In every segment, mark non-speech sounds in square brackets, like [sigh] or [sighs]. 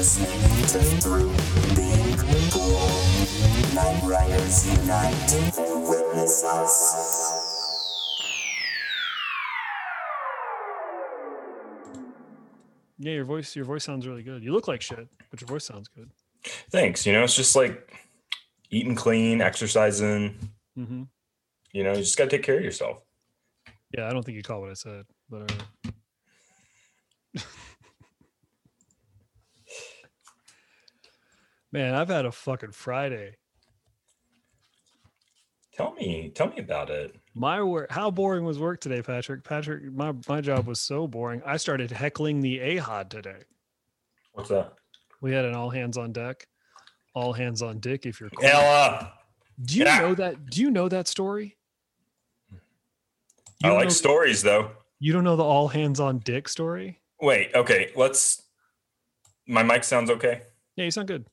listening to Through Being Cool. Night Riders unite and witness us. Yeah, your voice your voice sounds really good. You look like shit, but your voice sounds good. Thanks. You know, it's just like eating clean, exercising. hmm You know, you just got to take care of yourself. Yeah, I don't think you caught what I said, but uh, man, I've had a fucking Friday. Tell me, tell me about it. My work, how boring was work today, Patrick? Patrick, my my job was so boring. I started heckling the AHOD today. What's that? We had an all hands on deck, all hands on dick. If you're cool. Ella, do you yeah. know that? Do you know that story? You I like stories though. You don't know the all hands on dick story? Wait, okay, let's. My mic sounds okay. Yeah, you sound good.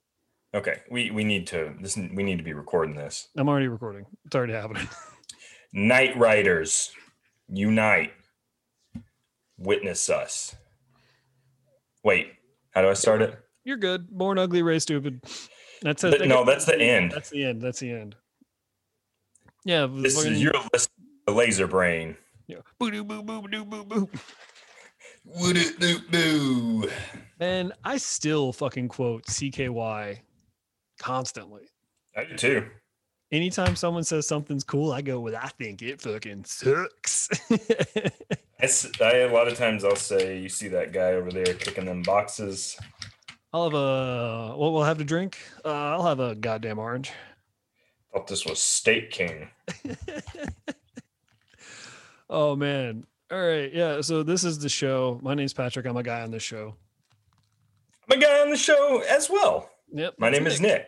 Okay, we we need to this. We need to be recording this. I'm already recording. It's already happening. [laughs] Night Riders, unite, witness us. Wait, how do I start it? You're good. Born ugly, raised stupid. That's Th- it. no, that's the end. That's the end. That's the end. Yeah. This is your list. The laser brain. Yeah. Boo doo boo boo doo boo boo. Would it do? Man, I still fucking quote CKY constantly. I do too. Anytime someone says something's cool, I go with I think it fucking sucks. [laughs] I, I- a lot of times I'll say, "You see that guy over there kicking them boxes?" I'll have a what we'll have to drink. Uh, I'll have a goddamn orange. Thought this was State King. [laughs] Oh man. All right. Yeah. So this is the show. My name's Patrick. I'm a guy on the show. I'm a guy on the show as well. Yep. My name is Nick.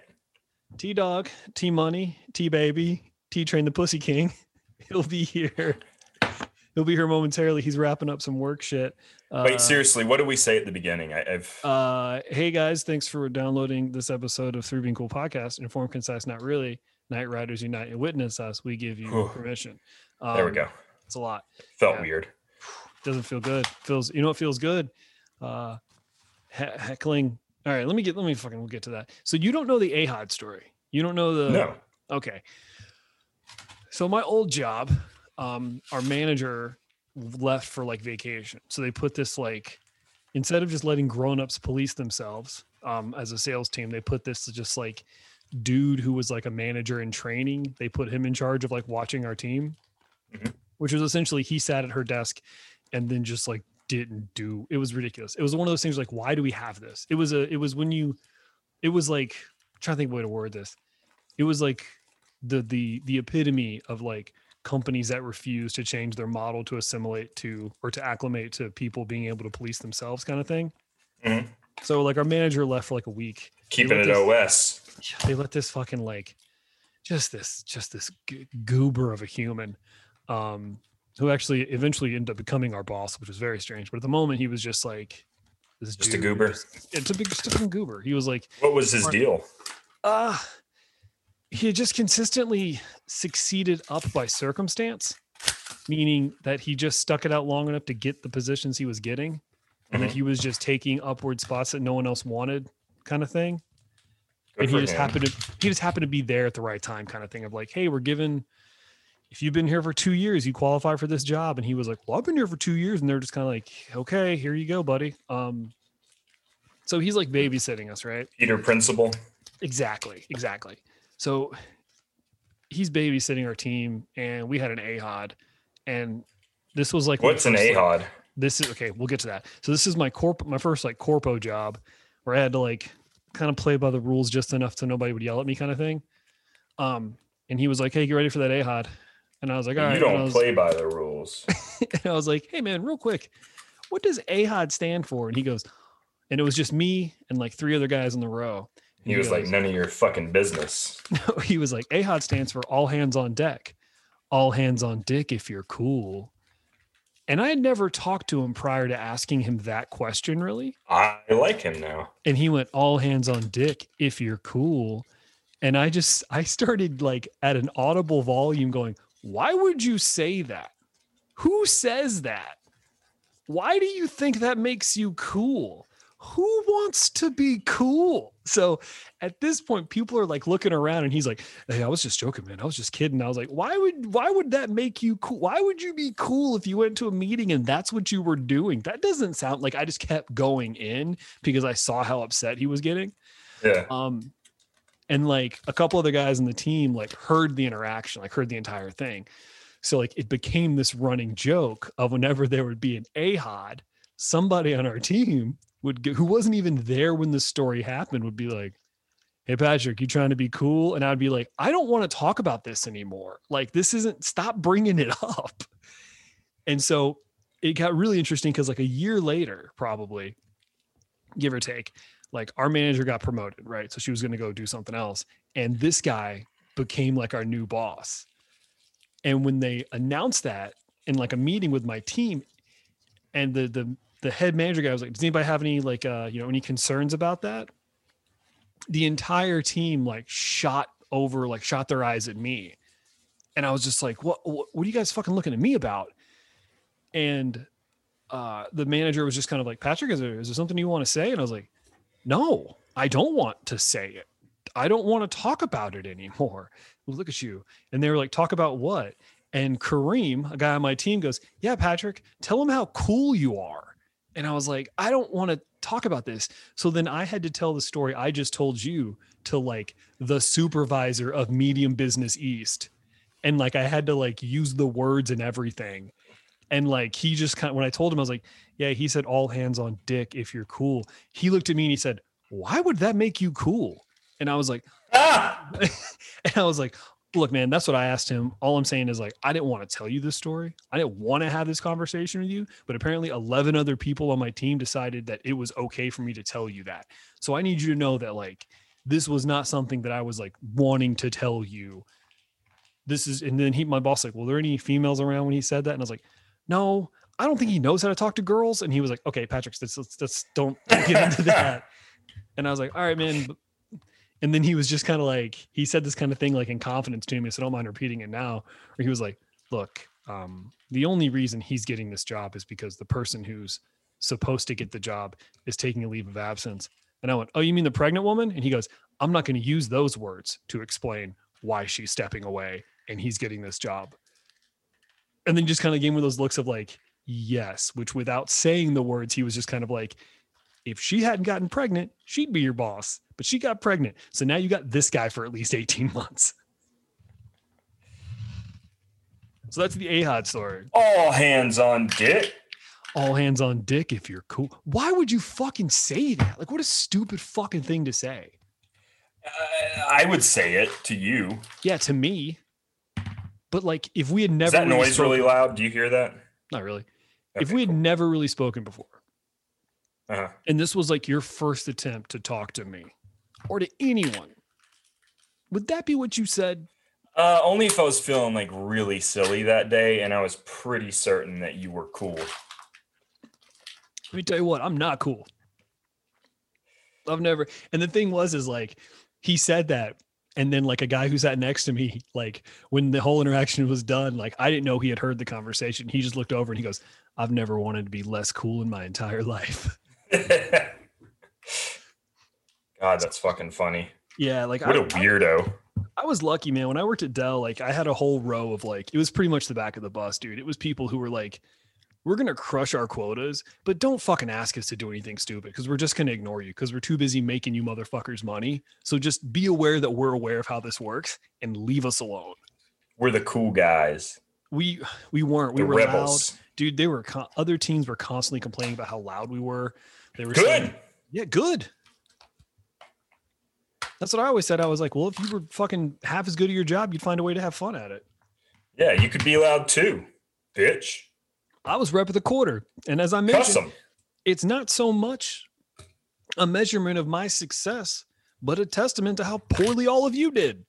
T Dog, T Money, T Baby, T Train the Pussy King. [laughs] He'll be here. He'll be here momentarily. He's wrapping up some work shit. Uh, Wait, seriously, what do we say at the beginning? I, I've Uh, hey guys, thanks for downloading this episode of Three Being Cool podcast. Informed, concise, not really. Night Riders Unite and witness us. We give you Whew. permission. there we Um, go. It's a lot. Felt yeah. weird. Doesn't feel good. Feels. You know what feels good? Uh, he- heckling. All right, let me get. Let me fucking. We'll get to that. So you don't know the AHOD story. You don't know the. No. Okay. So my old job, um, our manager left for like vacation. So they put this like instead of just letting grown-ups police themselves um, as a sales team, they put this just like dude who was like a manager in training. They put him in charge of like watching our team, Mhm. which was essentially he sat at her desk and then just like didn't do it was ridiculous. It was one of those things like, why do we have this? It was a it was when you it was like I'm trying to think of a way to word this. It was like the the the epitome of like companies that refuse to change their model to assimilate to or to acclimate to people being able to police themselves kind of thing. Mhm. So like our manager left for like a week. Keeping it this- OS. They let this fucking like just this just this goober of a human um who actually eventually ended up becoming our boss, which was very strange. But at the moment he was just like this Just a dude who goober? just- it's a big just a goober. He was like What was his deal? uh he had just consistently succeeded up by circumstance meaning that he just stuck it out long enough to get the positions he was getting and that Mhm. he was just taking upward spots that no one else wanted kind of thing Good and he just him. happened to he just happened to be there at the right time kind of thing of like hey we're given if you've been here for two years you qualify for this job and he was like well i've been here for two years and they're just kind of like okay here you go buddy um so he's like babysitting us right Peter Principle. Exactly, exactly. So he's babysitting our team, and we had an AHOD, and this was like What's an first, like- this is okay. We'll get to that. So this is my corp, my first like corpo job, where I had to like kind of play by the rules just enough so nobody would yell at me, kind of thing. Um, and he was like, "Hey, get ready for that AHOD," and I was like, "All right." you don't was- play by the rules. [laughs] and I was like, "Hey, man, real quick, what does AHOD stand for?" And he goes, and it was just me and like three other guys in the row. And He was like, none of your fucking business. [laughs] No, he was like, AHOD stands for all hands on deck, all hands on dick if you're cool. And I had never talked to him prior to asking him that question, really. I like him now. And he went, all hands on dick if you're cool. And I just, I started like at an audible volume going, why would you say that? Who says that? Why do you think that makes you cool? who wants to be cool? So at this point, people are like looking around and he's like, Hey, I was just joking, man. I was just kidding. I was like, why would why would that make you cool? Why would you be cool if you went to a meeting and that's what you were doing? That doesn't sound like I just kept going in because I saw how upset he was getting. Yeah. Um, and like a couple other guys in the team like heard the interaction, like heard the entire thing. So like it became this running joke of whenever there would be an AHOD, somebody on our team would get, who wasn't even there when the story happened would be like, Hey Patrick, you trying to be cool? And I'd be like, I don't want to talk about this anymore. Like this isn't stop bringing it [laughs] up. And so it got really interesting because like a year later, probably give or take, like our manager got promoted, right? So she was going to go do something else. And this guy became like our new boss. And when they announced that in like a meeting with my team, and the the the head manager guy was like, "Does anybody have any like uh you know any concerns about that?" The entire team like shot over, like shot their eyes at me, and I was just like, "What? What, what are you guys fucking looking at me about?" And uh the manager was just kind of like, "Patrick, is there is there something you want to say?" And I was like, "No, I don't want to say it. I don't want to talk about it anymore." [laughs] Look at you. And they were like, "Talk about what?" And Kareem, a guy on my team, goes, Yeah, Patrick, tell him how cool you are. And I was like, I don't want to talk about this. So then I had to tell the story I just told you to like the supervisor of Medium Business East. And like I had to like use the words and everything. And like he just kind of, when I told him, I was like, Yeah, he said, all hands on dick if you're cool. He looked at me and he said, Why would that make you cool? And I was like, Ah! [laughs] and I was like, look, man, that's what I asked him. All I'm saying is like, I didn't want to tell you this story. I didn't want to have this conversation with you, but apparently 11 other people on my team decided that it was okay for me to tell you that. So I need you to know that like, this was not something that I was like wanting to tell you. This is, and then he, my boss, like, well, there any females around when he said that? And I was like, no, I don't think he knows how to talk to girls. And he was like, okay, Patrick, let's, let's, let's don't [laughs] get into that. And I was like, all right, man, and then he was just kind of like, he said this kind of thing like in confidence to me. So I don't mind repeating it now. Where he was like, look, um, the only reason he's getting this job is because the person who's supposed to get the job is taking a leave of absence. And I went, oh, you mean the pregnant woman? And he goes, I'm not going to use those words to explain why she's stepping away and he's getting this job. And then just kind of gave me those looks of like, yes, which without saying the words, he was just kind of like, if she hadn't gotten pregnant, she'd be your boss but she got pregnant. So now you got this guy for at least 18 [laughs] months. So that's the AHOD story. All hands on dick. All hands on dick if you're cool. Why would you fucking say that? Like, what a stupid fucking thing to say. Uh, I would say it to you. Yeah, to me. But like, if we had never Is that really noise spoken- really loud? Do you hear that? Not really. If we had cool. never really spoken before, Uh-huh. and this was like your first attempt to talk to me or to anyone, would that be what you said? Uh, only if I was feeling like really silly that day and I was pretty certain that you were cool. Let me tell you what, I'm not cool. I've never. And the thing was, is like, he said that. And then, like, a guy who sat next to me, like, when the whole interaction was done, like, I didn't know he had heard the conversation. He just looked over and he goes, I've never wanted to be less cool in my entire life. [laughs] God, that's fucking funny. Yeah. Like, What I, a weirdo. I was lucky, man. When I worked at Dell, like, I had a whole row of, like, it was pretty much the back of the bus, dude. It was people who were like, we're going to crush our quotas, but don't fucking ask us to do anything stupid because we're just going to ignore you because we're too busy making you motherfuckers money. So just be aware that we're aware of how this works and leave us alone. We're the cool guys. We we weren't. We the were rebels. loud, dude. They were con- other teams were constantly complaining about how loud we were. They were saying, Good. yeah, good. That's what I always said. I was like, well, if you were fucking half as good at your job, you'd find a way to have fun at it. Yeah, you could be loud too, bitch. I was rep of the quarter, and as I mentioned, Custom. it's not so much a measurement of my success, but a testament to how poorly all of you did.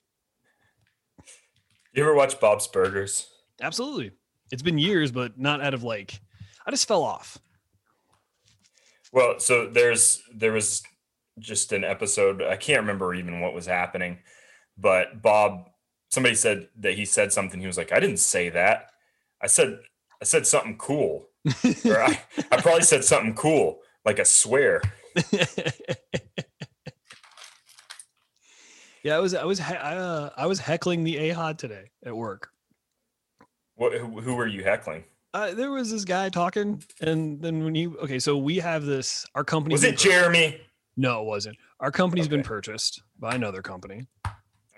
You ever watch Bob's Burgers? Absolutely. It's been years, but not out of like, I just fell off. Well, so there's there was just an episode. I can't remember even what was happening, but Bob, somebody said that he said something. He was like, "I didn't say that. I said I said something cool, [laughs] or I, I probably said something cool, like a swear." [laughs] yeah, I was I was he- I, uh, I was heckling the AHOD today at work. What? Who, who were you heckling? Uh, there was this guy talking, and then when you okay, so we have this. Our company Was it Jeremy? No, it wasn't. Our company's been purchased by another company. I'm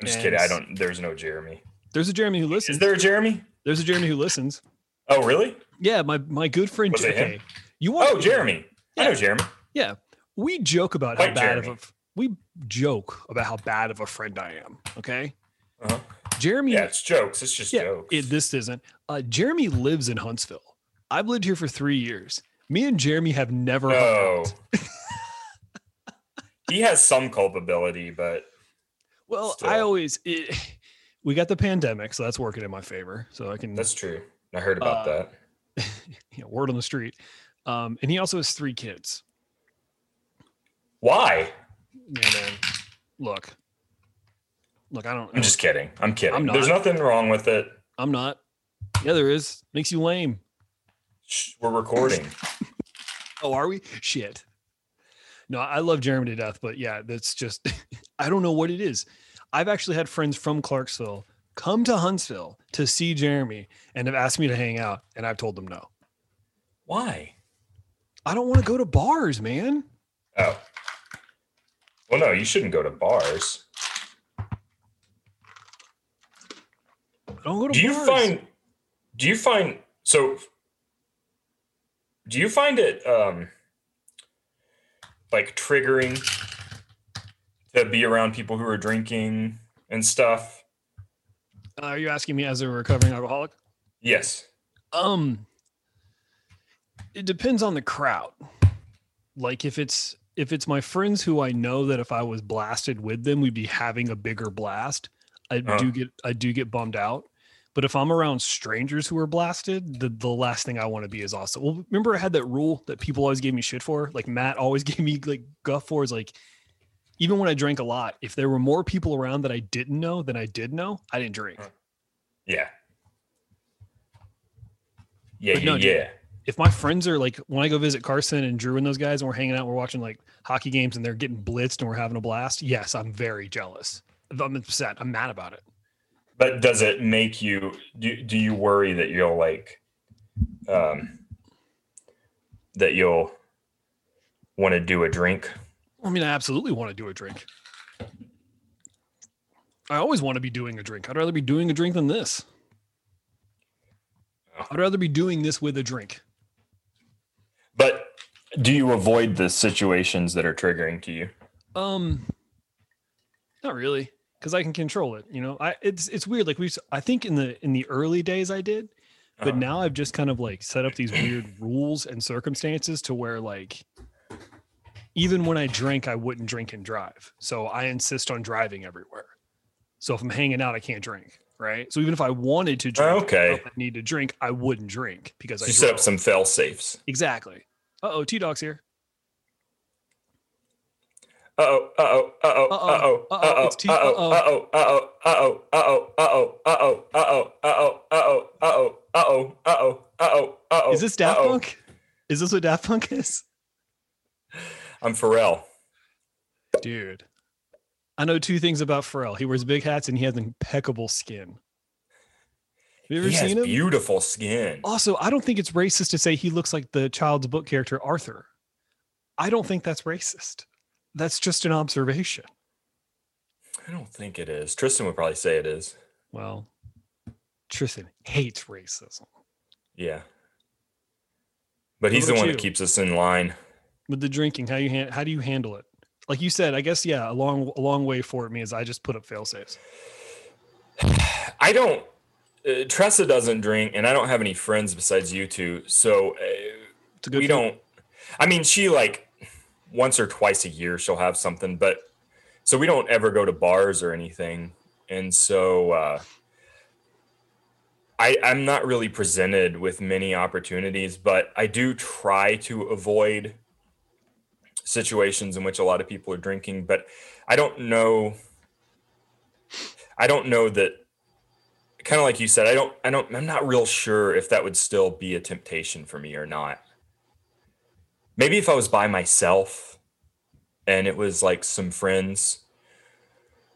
just kidding. I don't. There's no Jeremy. There's a Jeremy who listens. Is there a Jeremy? There's a Jeremy who listens. Oh, really? Yeah, my my good friend. Was it him? you want? Oh, Jeremy. I know Yeah. Jeremy. Yeah, we joke about how White bad of a we joke about how bad of a friend I am. Okay, Uh-huh. Jeremy. Yeah, it's jokes. It's just yeah, jokes. it, this isn't. Uh, Jeremy lives in Huntsville. I've lived here for three years. Me and Jeremy have never. no. [laughs] he has some culpability, but Well, I always. It, we got the pandemic, so that's working in my favor. So I can. that's true. I heard about Uh, that. [laughs] you know, word on the street. Um, and he also has three kids. Why? Yeah, man. Look, look. I don't. I'm just kidding. I'm kidding. I'm There's nothing wrong with it. I'm not. Yeah, there is. Makes you lame. Shh, we're recording. [laughs] Oh, are we? Shit. No, I love Jeremy to death, but yeah, that's just [laughs] I don't know what it is. I've actually had friends from Clarksville come to Huntsville to see Jeremy and have asked me to hang out, and I've told them no. Why? I don't want to go to bars, man. Oh. Well, no, you shouldn't go to bars. I don't go to Do you find? Do you find so? Do you find it um like triggering to be around people who are drinking and stuff? Uh, are you asking me as a recovering alcoholic? Yes. Um, it depends on the crowd. Like if it's if it's my friends who I know that if I was blasted with them, we'd be having a bigger blast. I Uh-huh. do get I do get bummed out. But if I'm around strangers who are blasted, the, the last thing I want to be is also. Well, remember I had that rule that people always gave me shit for. Like Matt always [laughs] gave me like guff for is like, even when I drank a lot, if there were more people around that I didn't know than I did know, I didn't drink. Yeah. Yeah, But yeah, dude. if my friends are like when I go visit Carson and Drew and those guys and we're hanging out, we're watching like hockey games and they're getting blitzed and we're having a blast. Yes, I'm very jealous. I'm upset. I'm mad about it. But does it make you do, do you worry that you'll like um that you'll want to do a drink? I mean, I absolutely want to do a drink. I always want to be doing a drink. I'd rather be doing a drink than this. I'd rather be doing this with a drink. But do you avoid the situations that are triggering to you? Um, not really, because I can control it. You know, I it's it's weird. Like we, I think in the in the early days I did, but Uh-huh. now I've just kind of like set up these weird rules and circumstances to where like even when I drink, I wouldn't drink and drive. So I insist on driving everywhere. So if I'm hanging out, I can't drink. Right. So even if I wanted to drink, Okay. I need to drink, I wouldn't drink because I you set up some fail safes. exactly. Uh oh, T Dog's here. Uh oh, uh oh, uh oh, uh oh, uh oh, uh oh, uh oh, uh oh, uh oh, uh oh, uh oh, uh oh, uh oh, uh oh, uh oh, uh oh, uh oh, uh oh, uh oh, uh oh. Is this Daft. Punk? Is this what Daft Punk is? I'm Pharrell. Dude. I know two things about Pharrell. He wears big hats and he has impeccable skin. Have you ever He has seen him? beautiful skin. Also, I don't think it's racist to say he looks like the child's book character Arthur. I don't think that's racist. That's just an observation. I don't think it is. Tristan would probably say it is. Well, Tristan hates racism. Yeah. But he's the one you? that keeps us in line. With the drinking, how you han- how do you handle it? Like you said, I guess yeah, a long a long way for me is I just put up fail safes. I don't. Uh, Tressa doesn't drink, and I don't have any friends besides you two. So uh, It's a good we thing. don't. I mean, she like once or twice a year she'll have something, but so we don't ever go to bars or anything, and so uh, I I'm not really presented with many opportunities, but I do try to avoid situations in which a lot of people are drinking, but I don't know. I don't know that kind of like you said, I don't, I don't, I'm not real sure if that would still be a temptation for me or not. Maybe if I was by myself, and it was like some friends,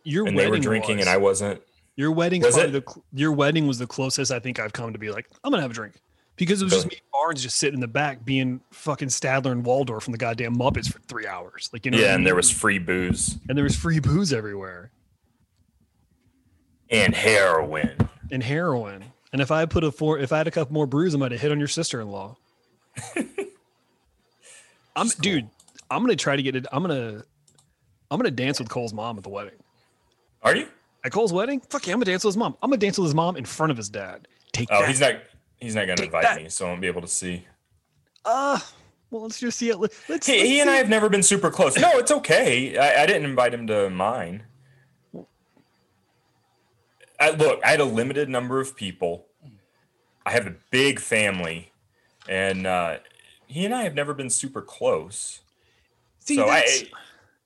Your and they were drinking, was, and I wasn't. Your wedding, Was it? the your wedding was the closest I think I've come to be like, I'm gonna have a drink because it was just me and Barnes just sitting in the back being fucking Statler and Waldorf from the goddamn Muppets for three hours. Like you know, yeah, I and there was free booze and there was free booze everywhere and heroin. and heroin. And if I put a four, if I had a couple more brews, I might have hit on your sister-in-law. [laughs] I'm, cool. dude. I'm gonna try to get it. I'm gonna, I'm gonna dance with Cole's mom at the wedding. Are you? At Cole's wedding, fuck yeah, I'm gonna dance with his mom. I'm gonna dance with his mom in front of his dad. Take Oh, that. he's not. He's not gonna invite that. me, so I won't be able to see. Uh, well, let's just see it. Let- Let's. He, let's he and I have never been super close. No, it's okay. I, I didn't invite him to mine. I, look, I had a limited number of people. I have a big family, and uh, he and I have never been super close. see, so I,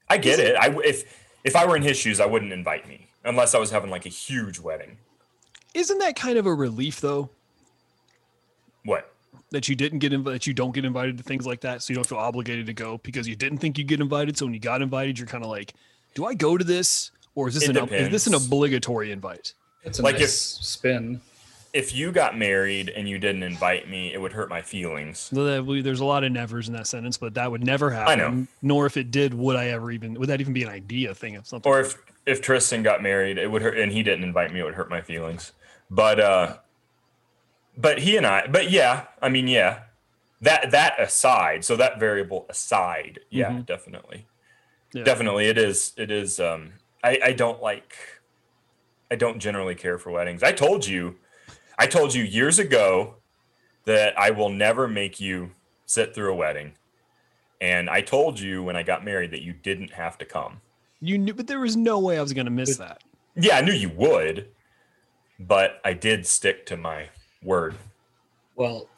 I get it. I if if I were in his shoes, I wouldn't invite me unless I was having like a huge wedding. isn't that kind of a relief though What? that you didn't get invited, that you don't get invited to things like that, so you don't feel obligated to go because you didn't think you get invited. So when you got invited, you're kind of like, do I go to this or is this It an is this an obligatory invite? It's a Like nice if- spin. If you got married and you didn't invite me, it would hurt my feelings. So that we- There's a lot of nevers in that sentence, but that would never happen. I know. Nor if it did, would I ever even would that even be an idea thing of something? or if if Tristan got married, it would hurt, and he didn't invite me. It would hurt my feelings. But uh, but he and I, but yeah, I mean, yeah, that that aside, so that variable aside, yeah, Mhm. definitely, Yeah. definitely, it is, it is. Um, I I don't like, I don't generally care for weddings. I told you, I told you years ago that I will never make you sit through a wedding. And I told you when I got married that you didn't have to come. You knew, but there was no way I was going to miss that. Yeah, I knew you would, but I did stick to my word. Well,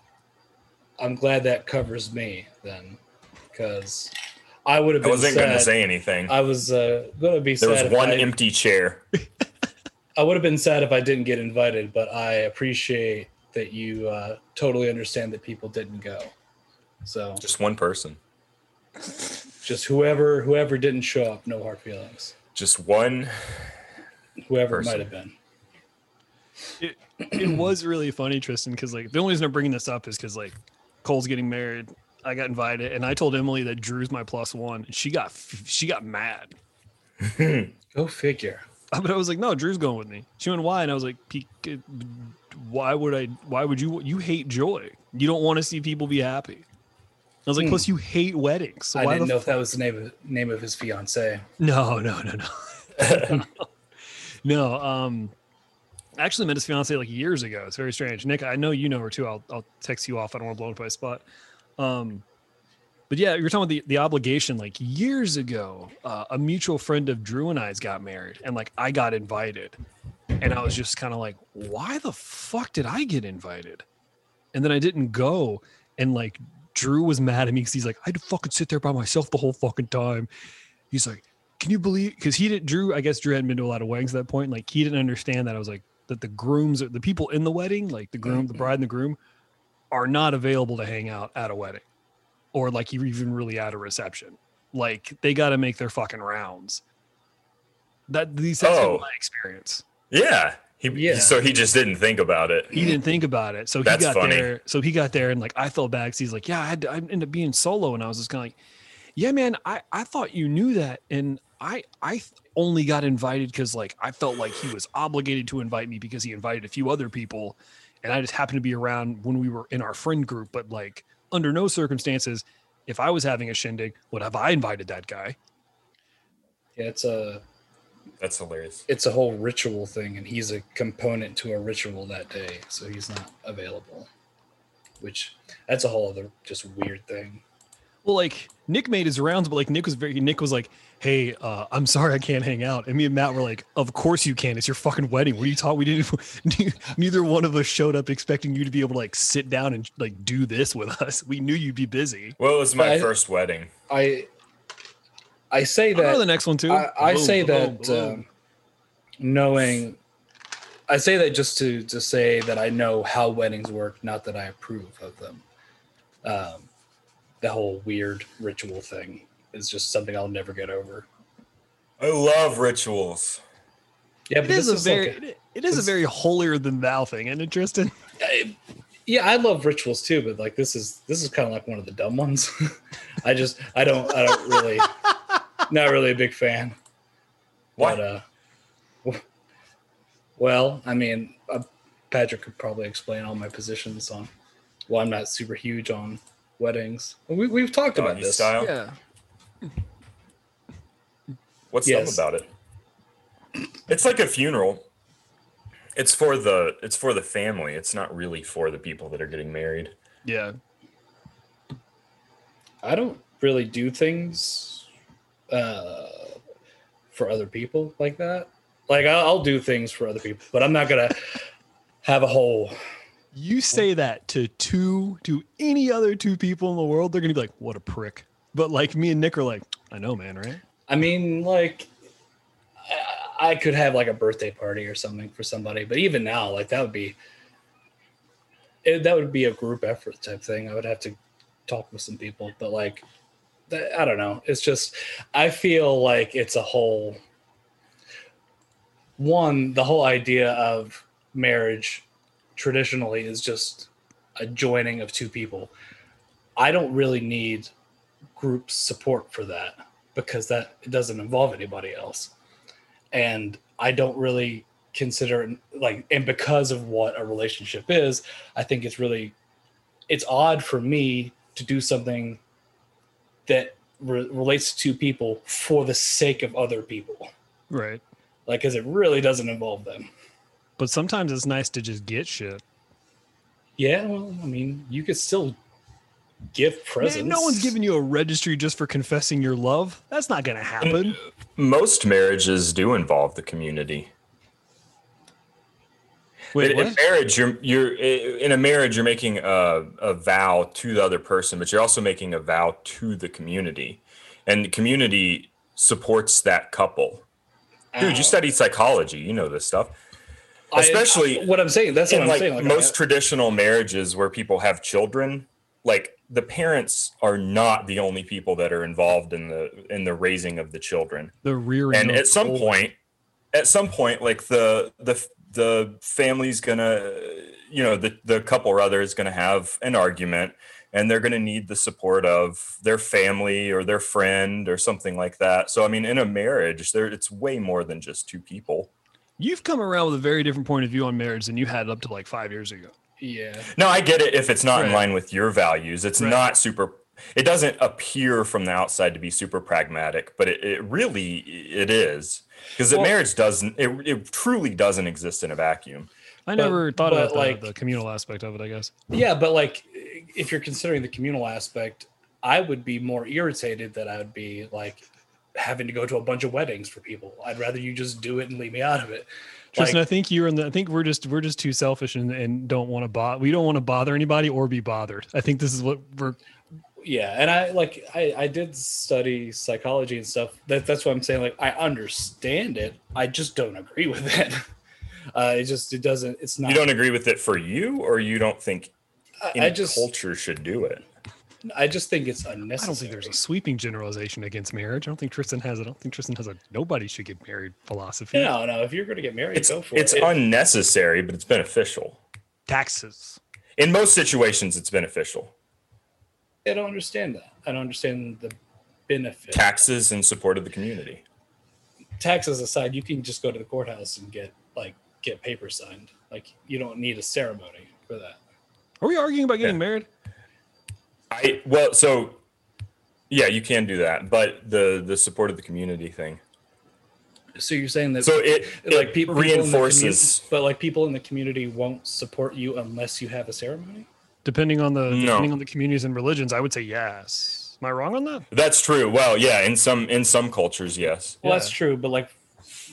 I'm glad that covers me then, because I would have been I wasn't going to say anything. I was uh, going to be there sad. was one I, empty chair. [laughs] I would have been sad if I didn't get invited, but I appreciate that you uh, totally understand that people didn't go. So Just one person. just whoever whoever didn't show up, no hard feelings. Just one. Whoever it might have been. it, it was really funny, Tristan, because like the only reason I'm bringing this up is because like Cole's getting married. I got invited, and I told Emily that Drew's my plus one. And she got she got mad, [laughs] Go figure. but I was like, no, Drew's going with me. She went, why? And I was like, "Pe- uh, why would I? Why would you? You hate joy. You don't want to see people be happy. I was like, Hmm. plus you hate weddings. So I didn't know if that was the name of name of his fiance. No, no, no, no. [laughs] [laughs] no, um I actually met his fiance like years ago. It's very strange. Nick, I know you know her too. I'll I'll text you off. I don't want to blow up my spot. Um but yeah, you're talking about the, the obligation. Like years ago, uh, a mutual friend of Drew and I's got married, and like I got invited, and I was just kind of like, why the fuck did I get invited? And then I didn't go, and like Drew was mad at me because he's like, I had to fucking sit there by myself the whole fucking time. He's like, can you believe? Because he didn't. Drew, I guess Drew hadn't been to a lot of weddings at that point. Like he didn't understand that I was like that the grooms, the people in the wedding, like the groom, the mm-hmm. bride, and the groom, are not available to hang out at a wedding, or like you're even really at a reception. Like they got to make their fucking rounds. That these that's Oh. my experience. Yeah. He, Yeah. So he just didn't think about it. He didn't think about it, so he That's got funny. there. So he got there, and like I felt bad because he's like, "Yeah, I had to, I ended up being solo," and I was just kind of like, "Yeah, man, I I thought you knew that, and I I only got invited because like I felt like he was obligated to invite me because he invited a few other people, and I just happened to be around when we were in our friend group, but like under no circumstances, if I was having a shindig, would have I invited that guy? Yeah, it's a That's hilarious. it's a whole ritual thing, and he's a component to a ritual that day, so he's not available. Which that's a whole other just weird thing. Well, like Nick made his rounds, but like Nick was very Nick was like, "Hey, uh, I'm sorry I can't hang out." And me and Matt were like, "Of course you can. It's your fucking wedding. What are you talking? We didn't. [laughs] Neither one of us showed up expecting you to be able to like sit down and like do this with us. We knew you'd be busy." Well, it was my I- first wedding. I I say I'll that the next one too. I, I Boom, say boom, that boom. um, knowing I say that just to to say that I know how weddings work, not that I approve of them. Um, the whole weird ritual thing. Is just something I'll never get over. I love rituals. Yeah, It is a this like very it- it is a very holier than thou thing, isn't it, Tristan? I- [laughs] yeah, I love rituals too, but like this is this is kind of like one of the dumb ones. [laughs] I just I don't I don't really [laughs] not really a big fan. Why? But uh, well, I mean, uh, Patrick could probably explain all my positions on. Well, I'm not super huge on weddings. We, we've talked about Doggy this. style. Yeah. What's Yes. dumb about it? It's like a funeral. It's for the it's for the family. It's not really for the people that are getting married. Yeah. I don't really do things uh, for other people like that. Like I'll, I'll do things for other people, but I'm not gonna [laughs] have a whole. You say that to two to any other two people in the world, they're gonna be like, "What a prick." But like me and Nick are like, "I know, man, right?" I mean, like I, could have like a birthday party or something for somebody, but even now, like that would be it, that would be a group effort type thing. I would have to talk with some people, but like that, I don't know. It's just I feel like it's a whole one. The whole idea of marriage traditionally is just a joining of two people. I don't really need group support for that because that it doesn't involve anybody else and i don't really consider it like and because of what a relationship is i think it's really it's odd for me to do something that re- relates to people for the sake of other people Right. like because it really doesn't involve them But sometimes it's nice to just get shit. yeah well i mean you could still give presents Man, no one's giving you a registry just for confessing your love. That's not gonna happen. Most marriages do involve the community. Wait, in, in marriage, you're you're in a marriage, you're making a, a vow to the other person, but you're also making a vow to the community, and the community supports that couple. Dude, you Uh, studied psychology, you know this stuff. I- especially what i'm saying that's what i'm like saying like most I- traditional marriages where people have children like the parents are not the only people that are involved in the in the raising of the children. The rear and at some point at some point like the the the family's gonna you know the the couple rather is gonna have an argument and they're gonna need the support of their family or their friend or something like that. So i mean in a marriage there it's way more than just two people. You've come around with a very different point of view on marriage than you had up to like five years ago. Yeah No, I get it if it's not in line with your values. It's Right. not super it doesn't appear from the outside to be super pragmatic, but it, it really it is. Because Well- marriage doesn't it, it truly doesn't exist in a vacuum. I But- never thought but, about the, like- the communal aspect of it. I guess. Yeah, but like if you're considering the communal aspect, I would be more irritated that I would be like having to go to a bunch of weddings for people. I'd rather you just do it and leave me out of it. Tristan, Like, I think you're in the. I think we're just we're just too selfish and, and don't want to bother. We don't want to bother anybody or be bothered. I think this is what we're. yeah, and I like I, I did study psychology and stuff. That, that's what I'm saying. Like I understand it. I just don't agree with it. [laughs] Uh, it just it doesn't. It's not. You don't agree with it for you, or you don't think I, any I just culture should do it. I just think it's unnecessary. I don't think there's a sweeping generalization against marriage. I don't think Tristan has it. I don't think Tristan has a nobody should get married philosophy. No, no. If you're going to get married, It's go for it's it. It- unnecessary, but it's beneficial. Taxes. In most situations, it's beneficial. I don't understand that. I don't understand the benefit. Taxes in support of the community. Taxes aside, you can just go to the courthouse and get like get papers signed. Like you don't need a ceremony for that. Are we arguing about getting Yeah. married? I well, so yeah, you can do that, but the the support of the community thing. So you're saying that So it, it like people people in the reinforces. commu- but like people in the community won't support you unless you have a ceremony. Depending on the No. depending on the communities and religions, I would say yes. Am I wrong on that? That's true. Well, yeah, in some in some cultures, yes. Well, that's true, but like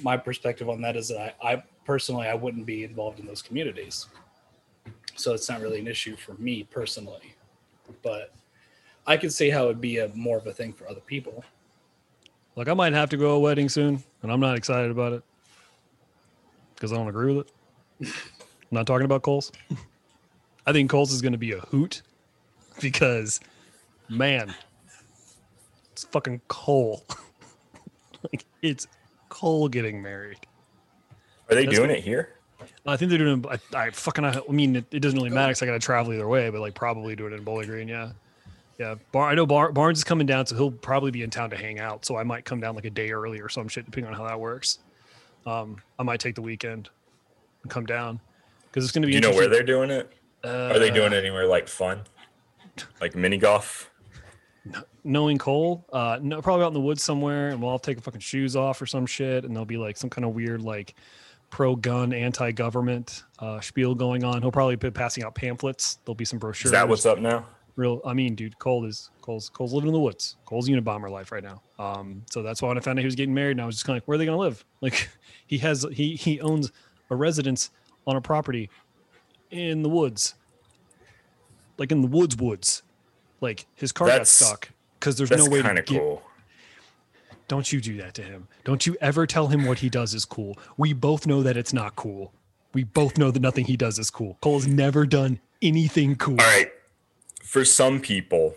my perspective on that is that I, I personally I wouldn't be involved in those communities, so it's not really an issue for me personally. But I could see how it'd be a more of a thing for other people. Like I might have to go to a wedding soon, and I'm not excited about it because I don't agree with it. I'm [laughs] not talking about Coles. [laughs] I think Coles is going to be a hoot because, man, It's fucking Cole. [laughs] like it's Cole getting married. Are they That's doing what- it here? I think they're doing. I, I fucking. I mean, it, it doesn't really matter because I got to travel either way. But like, probably doing it in Bowling Green. Yeah, yeah. Bar, I know Bar, Barnes is coming down, so he'll probably be in town to hang out. So I might come down like a day early or some shit, depending on how that works. Um, I might take the weekend and come down because it's going to be. Do you know where they're doing it? Uh, Are they doing it anywhere like fun? Like mini golf? knowing Cole, uh, no, probably out in the woods somewhere, and we'll all take our fucking shoes off or some shit, and there'll be like some kind of weird like pro-gun, anti-government uh, spiel going on. He'll probably be passing out pamphlets. There'll be some brochures. Is that what's up now? real? I mean, dude, Cole is Cole's Cole's living in the woods. Cole's Unabomber life right now. Um, so that's why when I found out he was getting married, and I was just kind of like, where are they gonna live? [laughs] Like, he has he he owns a residence on a property in the woods, like in the woods woods. Like his car That's- got stuck because there's no way to kind of get cool. Don't you do that to him. Don't you ever tell him what he does is cool. We both know that it's not cool. We both know that nothing he does is cool. Cole's never done anything cool. All right. For some people,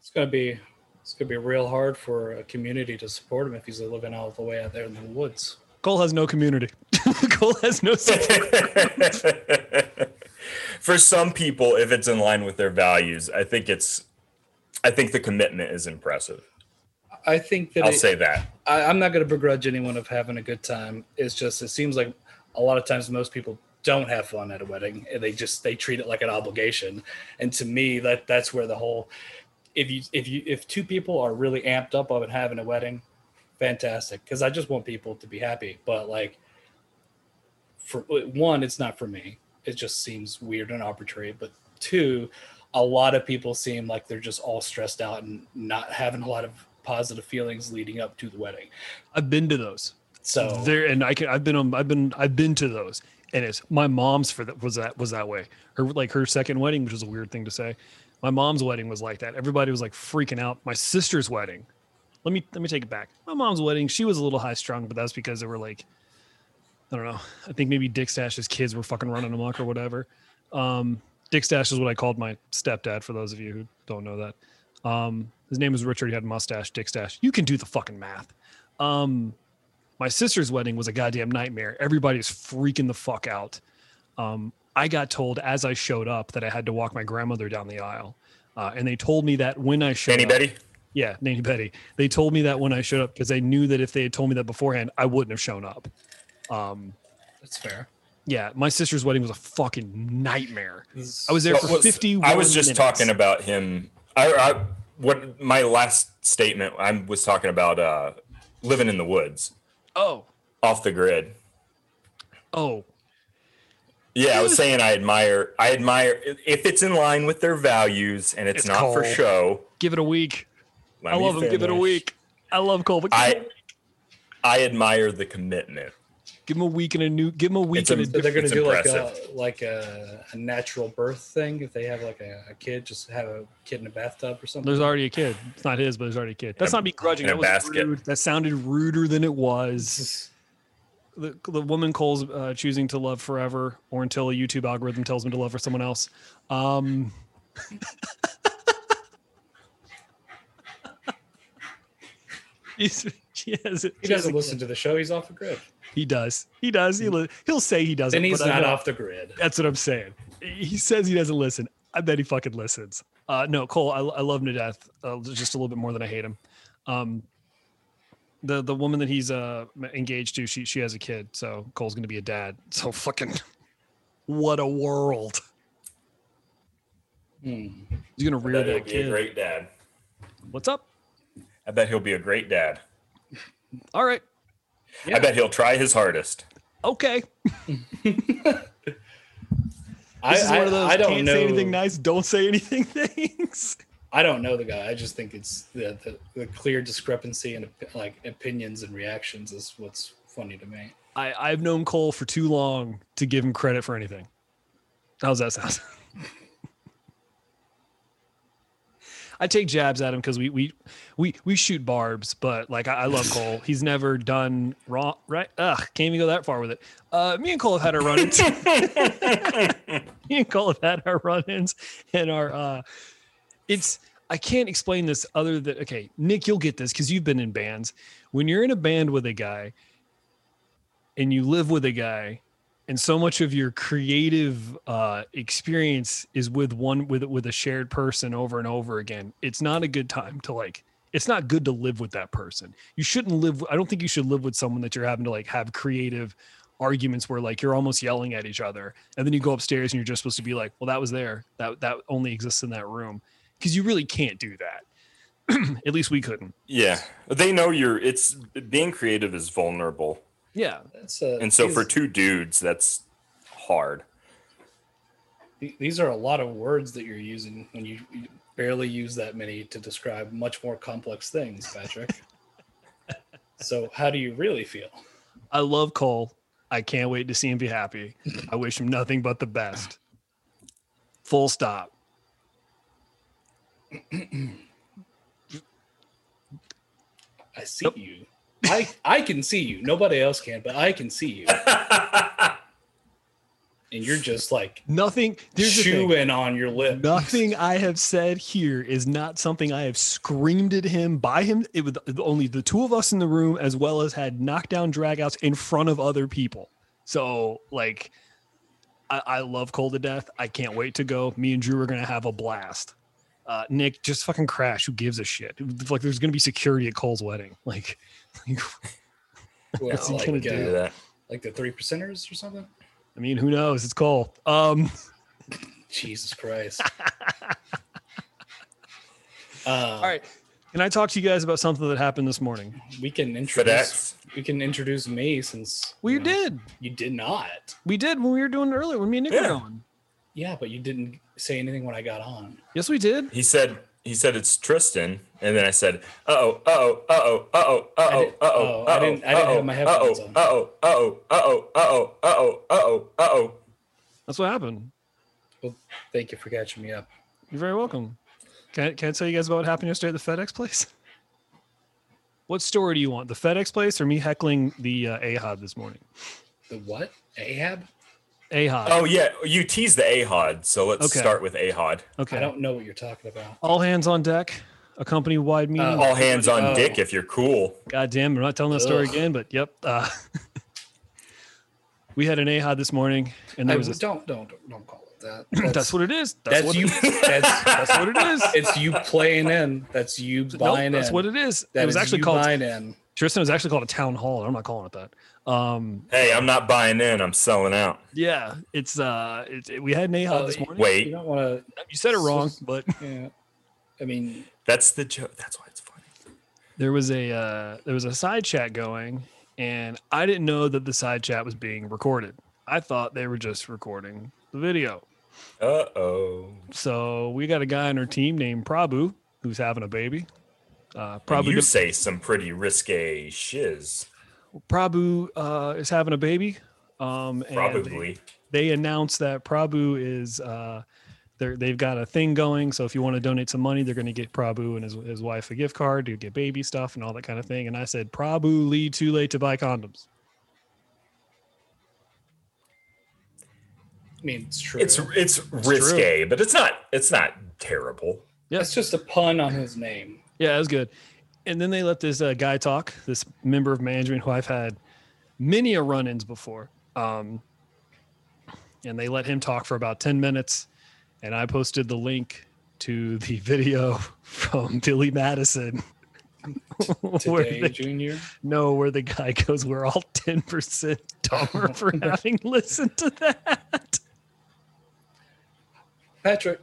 It's gonna be it's gonna be real hard for a community to support him if he's living all the way out there in the woods. Cole has no community. [laughs] Cole has no support. [laughs] for some people, if it's in line with their values, I think it's, I think the commitment is impressive. I think that I'll it- say that. I, I'm not going to begrudge anyone of having a good time. It's just it seems like a lot of times most people don't have fun at a wedding and they just they treat it like an obligation. And to me, that that's where the whole if you if you if two people are really amped up of it having a wedding, fantastic. Because I just want people to be happy. But like for one, it's not for me. It just seems weird and arbitrary. But two, a lot of people seem like they're just all stressed out and not having a lot of positive feelings leading up to the wedding. I've been to those. So There and I can I've been on I've been I've been to those. And it's my mom's for that was that was that way. Her like her second wedding, which is a weird thing to say. My mom's wedding was like that. Everybody was like freaking out. My sister's wedding. Let me let me take it back. My mom's wedding, she was a little high strung, but that's because they were like I don't know. I think maybe Dick Stash's kids were fucking running amok or whatever. Um, Dick Stash is what I called my stepdad. For those of you who don't know that, um, his name was Richard. He had a mustache. Dick Stash. You can do the fucking math. Um, my sister's wedding was a goddamn nightmare. Everybody Everybody's freaking the fuck out. Um, I got told as I showed up that I had to walk my grandmother down the aisle, uh, and they told me that when I showed Danny up, Betty? yeah, Nanny Betty. They told me that when I showed up because they knew that if they had told me that beforehand, I wouldn't have shown up. Um, that's fair. yeah, my sister's wedding was a fucking nightmare. I was there for was- 51 I was just minutes. talking about him. I, I what my last statement. I was talking about uh, living in the woods, Oh, off the grid. oh, Yeah, I was saying I admire. I admire if it's in line with their values and it's, It's not for show. give it a week. I love him. Give it a week. I love Cole. But I I admire the commitment. Give him a week and a new. Give him a week It's and a. So they're going to It's do like a like a, a natural birth thing. If they have like a, a kid, just have a kid in a bathtub or something. There's already a kid. It's not his, but there's already a kid. That's In not begrudging. in a That was basket. rude. That sounded ruder than it was. The, the woman Cole's uh, choosing to love forever or until a YouTube algorithm tells him to love for someone else. Um, [laughs] he's, she has, he she doesn't a- listen to the show. He's off the grid. He does. He does. He li- he'll say he doesn't. Then he's but not off the grid. That's what I'm saying. He says he doesn't listen. I bet he fucking listens. Uh, no, Cole, I, I love him to death. Uh, just a little bit more than I hate him. Um, the the woman that he's uh engaged to, she she has a kid, so Cole's gonna be a dad. So fucking, what a world. Hmm. He's gonna rear bet he'll that be a kid. great dad. What's up? I bet he'll be a great dad. All right. I bet he'll try his hardest. Okay. I, This is I, one of those I don't can't know. say anything nice, don't say anything [laughs] things. I don't know the guy. I just think it's the, the, the clear discrepancy in like opinions and reactions is what's funny to me. I, I've known Cole for too long to give him credit for anything. How's that sound? [laughs] I take jabs at him because we we we we shoot barbs, but like I, I love Cole. [laughs] He's never done wrong, right? Ugh, can't even go that far with it. Uh, me and Cole have had our run-ins. [laughs] me and Cole have had our run-ins and our uh, it's I can't explain this other than okay, Nick, you'll get this because you've been in bands. When you're in a band with a guy and you live with a guy, and so much of your creative uh, experience is with one with with a shared person over and over again, it's not a good time to like. It's not good to live with that person. You shouldn't live. I don't think you should live with someone that you're having to like have creative arguments where like you're almost yelling at each other, and then you go upstairs and you're just supposed to be like, "Well, that was there. That that only exists in that room." because you really can't do that. [clears throat] At least we couldn't. Yeah, they know you're. It's being creative is vulnerable, Yeah, That's uh, and so these, for two dudes, that's hard. these are a lot of words that you're using when you, you barely use that many to describe much more complex things, Patrick. [laughs] so how do you really feel? I love Cole. I can't wait to see him be happy. I wish him nothing but the best. Full stop. [clears throat] I see Nope. you. I I can see you. Nobody else can, but I can see you. [laughs] And you're just like Nothing. There's chewing on your lip. Nothing I have said here is not something I have screamed at him by him. It was only the two of us in the room, as well as had knockdown dragouts in front of other people. So, like, I, I love Cole to death. I can't wait to go. Me and Drew are gonna have a blast. Uh, Nick, just fucking crash. Who gives a shit? Like, there's gonna be security at Cole's wedding. Like, Well, [laughs] What's he like, gonna Do uh, that. like the three percenters or something. I mean, who knows? It's Cole. Um, [laughs] Jesus Christ. [laughs] uh, all right. Can I talk to you guys about something that happened this morning? we can introduce. FedEx. We can introduce me since We you know, did. You did not. We did when we were doing it earlier when me and Nick Yeah. were on. Yeah, but you didn't say anything when I got on. Yes, we did. He said. He said it's Tristan, and then I said, "Uh oh, uh oh, uh oh, uh oh, uh oh, didn't- uh oh, oh, I didn't- I didn't have my headphones on. Uh oh, uh oh, uh oh, uh oh, uh oh, uh oh, uh oh." That's what happened. Well, thank you for catching me up. You're very welcome. Can I, can I tell you guys about what happened yesterday at the FedEx place? [laughs] What story do you want? The FedEx place or me heckling the uh, AHOD this morning? The what? Ahab? AHOD. Oh yeah, you teased the AHOD, so let's Okay. start with AHOD. okay. I don't know what you're talking about. All hands on deck. A company wide meeting. Oh. All hands on Oh. dick if you're cool. God damn, I'm not telling that story Ugh. again, but yep. Uh, [laughs] we had an AHOD this morning, and I, there was a, don't don't don't call it that. [clears throat] that's, what it is. That's, That's, what you. It is. [laughs] That's That's what it is. it's you playing in. That's you Nope, in. that's what it is. That it was is actually you called buying in. Tristan was actually called a town hall. I'm not calling it that. Um, Hey, I'm not buying in. I'm selling out. yeah, it's uh, it, it- we had an AHOD Uh, this morning. Wait, You Wait, don't want to. You said it wrong, but. [laughs] Yeah. I mean, that's the joke. That's why it's funny. there was a uh, there was a side chat going, and I didn't know that the side chat was being recorded. I thought they were just recording the video. Uh oh. So we got a guy on our team named Prabhu who's having a baby. Uh, Prabhu, You say some pretty risque shiz. Prabhu uh, is having a baby. Um, and Probably. they announced that Prabhu is uh, they're, they've got a thing going. So if you want to donate some money, they're going to get Prabhu and his, his wife a gift card to get baby stuff and all that kind of thing. And I said, Prabhu, Lee, too late to buy condoms. I mean, it's true. It's it's risque, but it's not it's not terrible. Yeah, it's just a pun on his name. Yeah, it was good. And then they let this uh, guy talk, this member of management who I've had many a run-ins before. Um, and they let him talk for about 10 minutes. And I posted the link to the [laughs] video from Billy Madison. [laughs] Today, the, Junior. no, where the guy goes, we're all 10% dumber [laughs] for having listened to that. Patrick,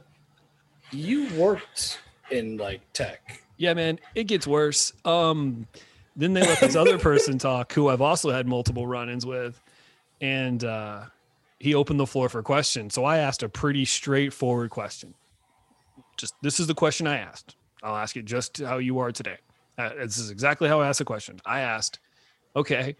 you worked in like tech. Yeah, man, it gets worse. Um, then they let this other person talk, who I've also had multiple run-ins with, and uh, he opened the floor for questions. So I asked a pretty straightforward question. Just this is the question I asked. I'll ask it just how you are today. Uh, this is exactly how I asked the question. I asked, okay,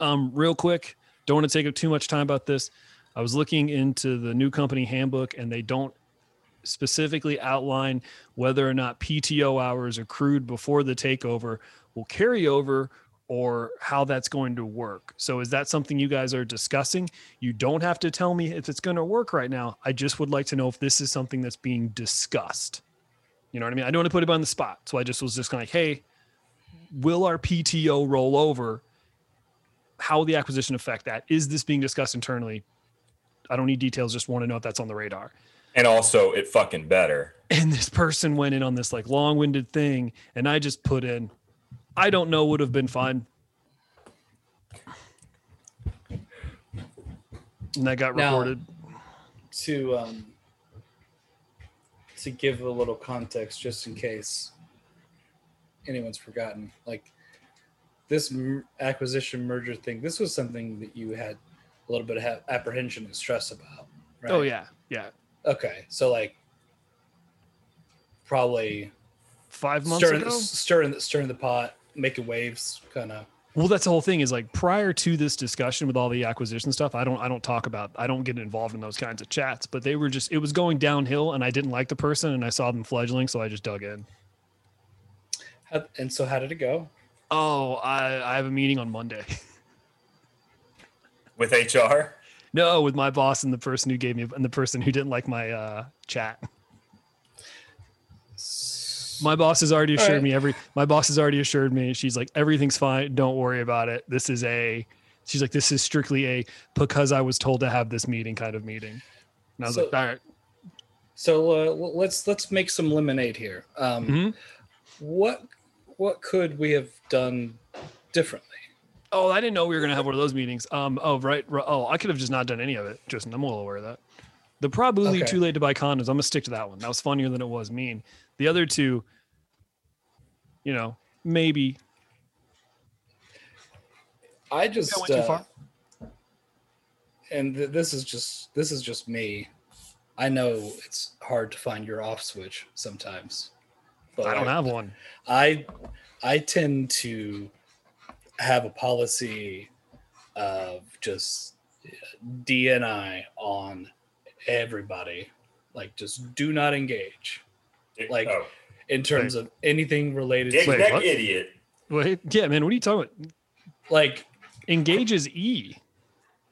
um, real quick. Don't want to take up too much time about this. I was looking into the new company handbook, and they don't specifically outline whether or not PTO hours accrued before the takeover will carry over or how that's going to work. So is that something you guys are discussing? You don't have to tell me if it's going to work right now. I just would like to know if this is something that's being discussed. You know what I mean? I don't want to put it on the spot. So I just was just kind of like, hey, will our PTO roll over? How will the acquisition affect that? Is this being discussed internally? I don't need details, just want to know if that's on the radar. And also, it fucking better. And this person went in on this like long winded thing, and I just put in, I don't know, would have been fine. And that got Now- recorded. to um, to give a little context, just in case anyone's forgotten, like this m- acquisition merger thing, this was something that you had a little bit of ha- apprehension and stress about. Right? Oh, yeah. Yeah. Okay, so like probably Five months stirring, ago. stirring, stirring the pot, making waves, kind of. Well, that's the whole thing is like prior to this discussion with all the acquisition stuff, I don't I don't talk about I don't get involved in those kinds of chats, but they were just it was going downhill and I didn't like the person and I saw them fledgling, so I just dug in. And so, how did it go? Oh, I, I have a meeting on Monday. With HR? No, with my boss and the person who gave me and the person who didn't like my uh chat. My boss has already assured right. me every my boss has already assured me she's like everything's fine, don't worry about it. This is a she's like this is strictly a because I was told to have this meeting kind of meeting. And I was So- like, all right. So uh, let's let's make some lemonade here. Um, Mhm. What what could we have done differently? Oh, I didn't know we were gonna have one of those meetings. Um. Oh, right. ri- Oh, I could have just not done any of it. Just I'm well aware of that. The probably Okay. too late to buy condoms. I'm gonna stick to that one. That was funnier than it was mean. The other two, you know, maybe I just I went too uh, far. and th- this is just this is just me. I know it's hard to find your off switch sometimes. But I don't like, have one. I I tend to have a policy of just DNI on everybody. Like just do not engage Like- oh, in terms of anything related dick to Wait, neck what? idiot. Wait, yeah, man. What are you talking about? like Engage is E.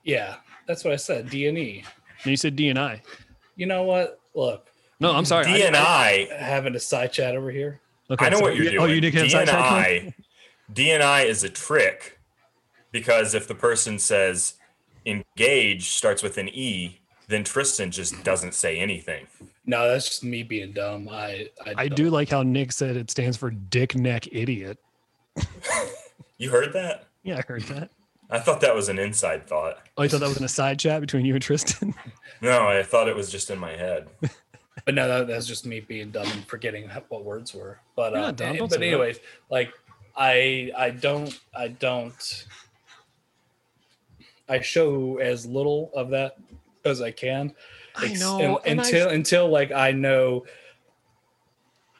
yeah, that's what I said. DNE. And you said D and I. You know what? Look, No, I'm sorry. D and I DNI. having a side chat over here. okay, I know so what you're doing. Oh, you did get side chat? DNI. DNI is a trick because if the person says engage starts with an E, then Tristan just doesn't say anything. No, that's just me being dumb. I I, I don't- like how Nick said it stands for dick neck idiot. [laughs] You heard that? Yeah, I heard that. I thought that was an inside thought. Oh, I thought that was in a side chat between you and Tristan. [laughs] No, I thought it was just in my head. But no, that, that's just me being dumb and forgetting what words were. But You're uh, dumb, but say that. anyways, like I I don't I don't I show as little of that as I can. I know. and I- until until like I know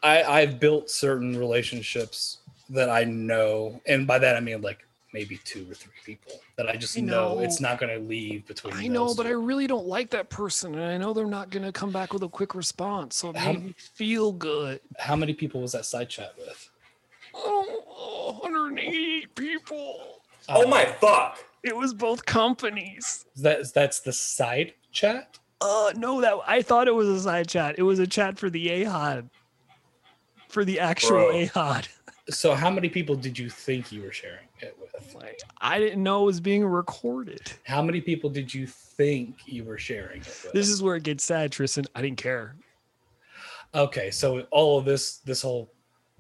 I I've built certain relationships that I know, and by that I mean like maybe two or three people that I just I know. it's not going to leave between. I know, but I really don't like that person, and I know they're not going to come back with a quick response. So it How- made me feel good. how many people was that side chat with? Oh, 188 people. Oh my fuck! It was both companies. That that's the side chat. Uh, no, that I thought it was a side chat. It was a chat for the AHOD, for the actual Bro. AHOD. So how many people did you think you were sharing it with? Like, I didn't know it was being recorded. How many people did you think you were sharing it with? This is where it gets sad, Tristan. I didn't care. okay. So all of this, this whole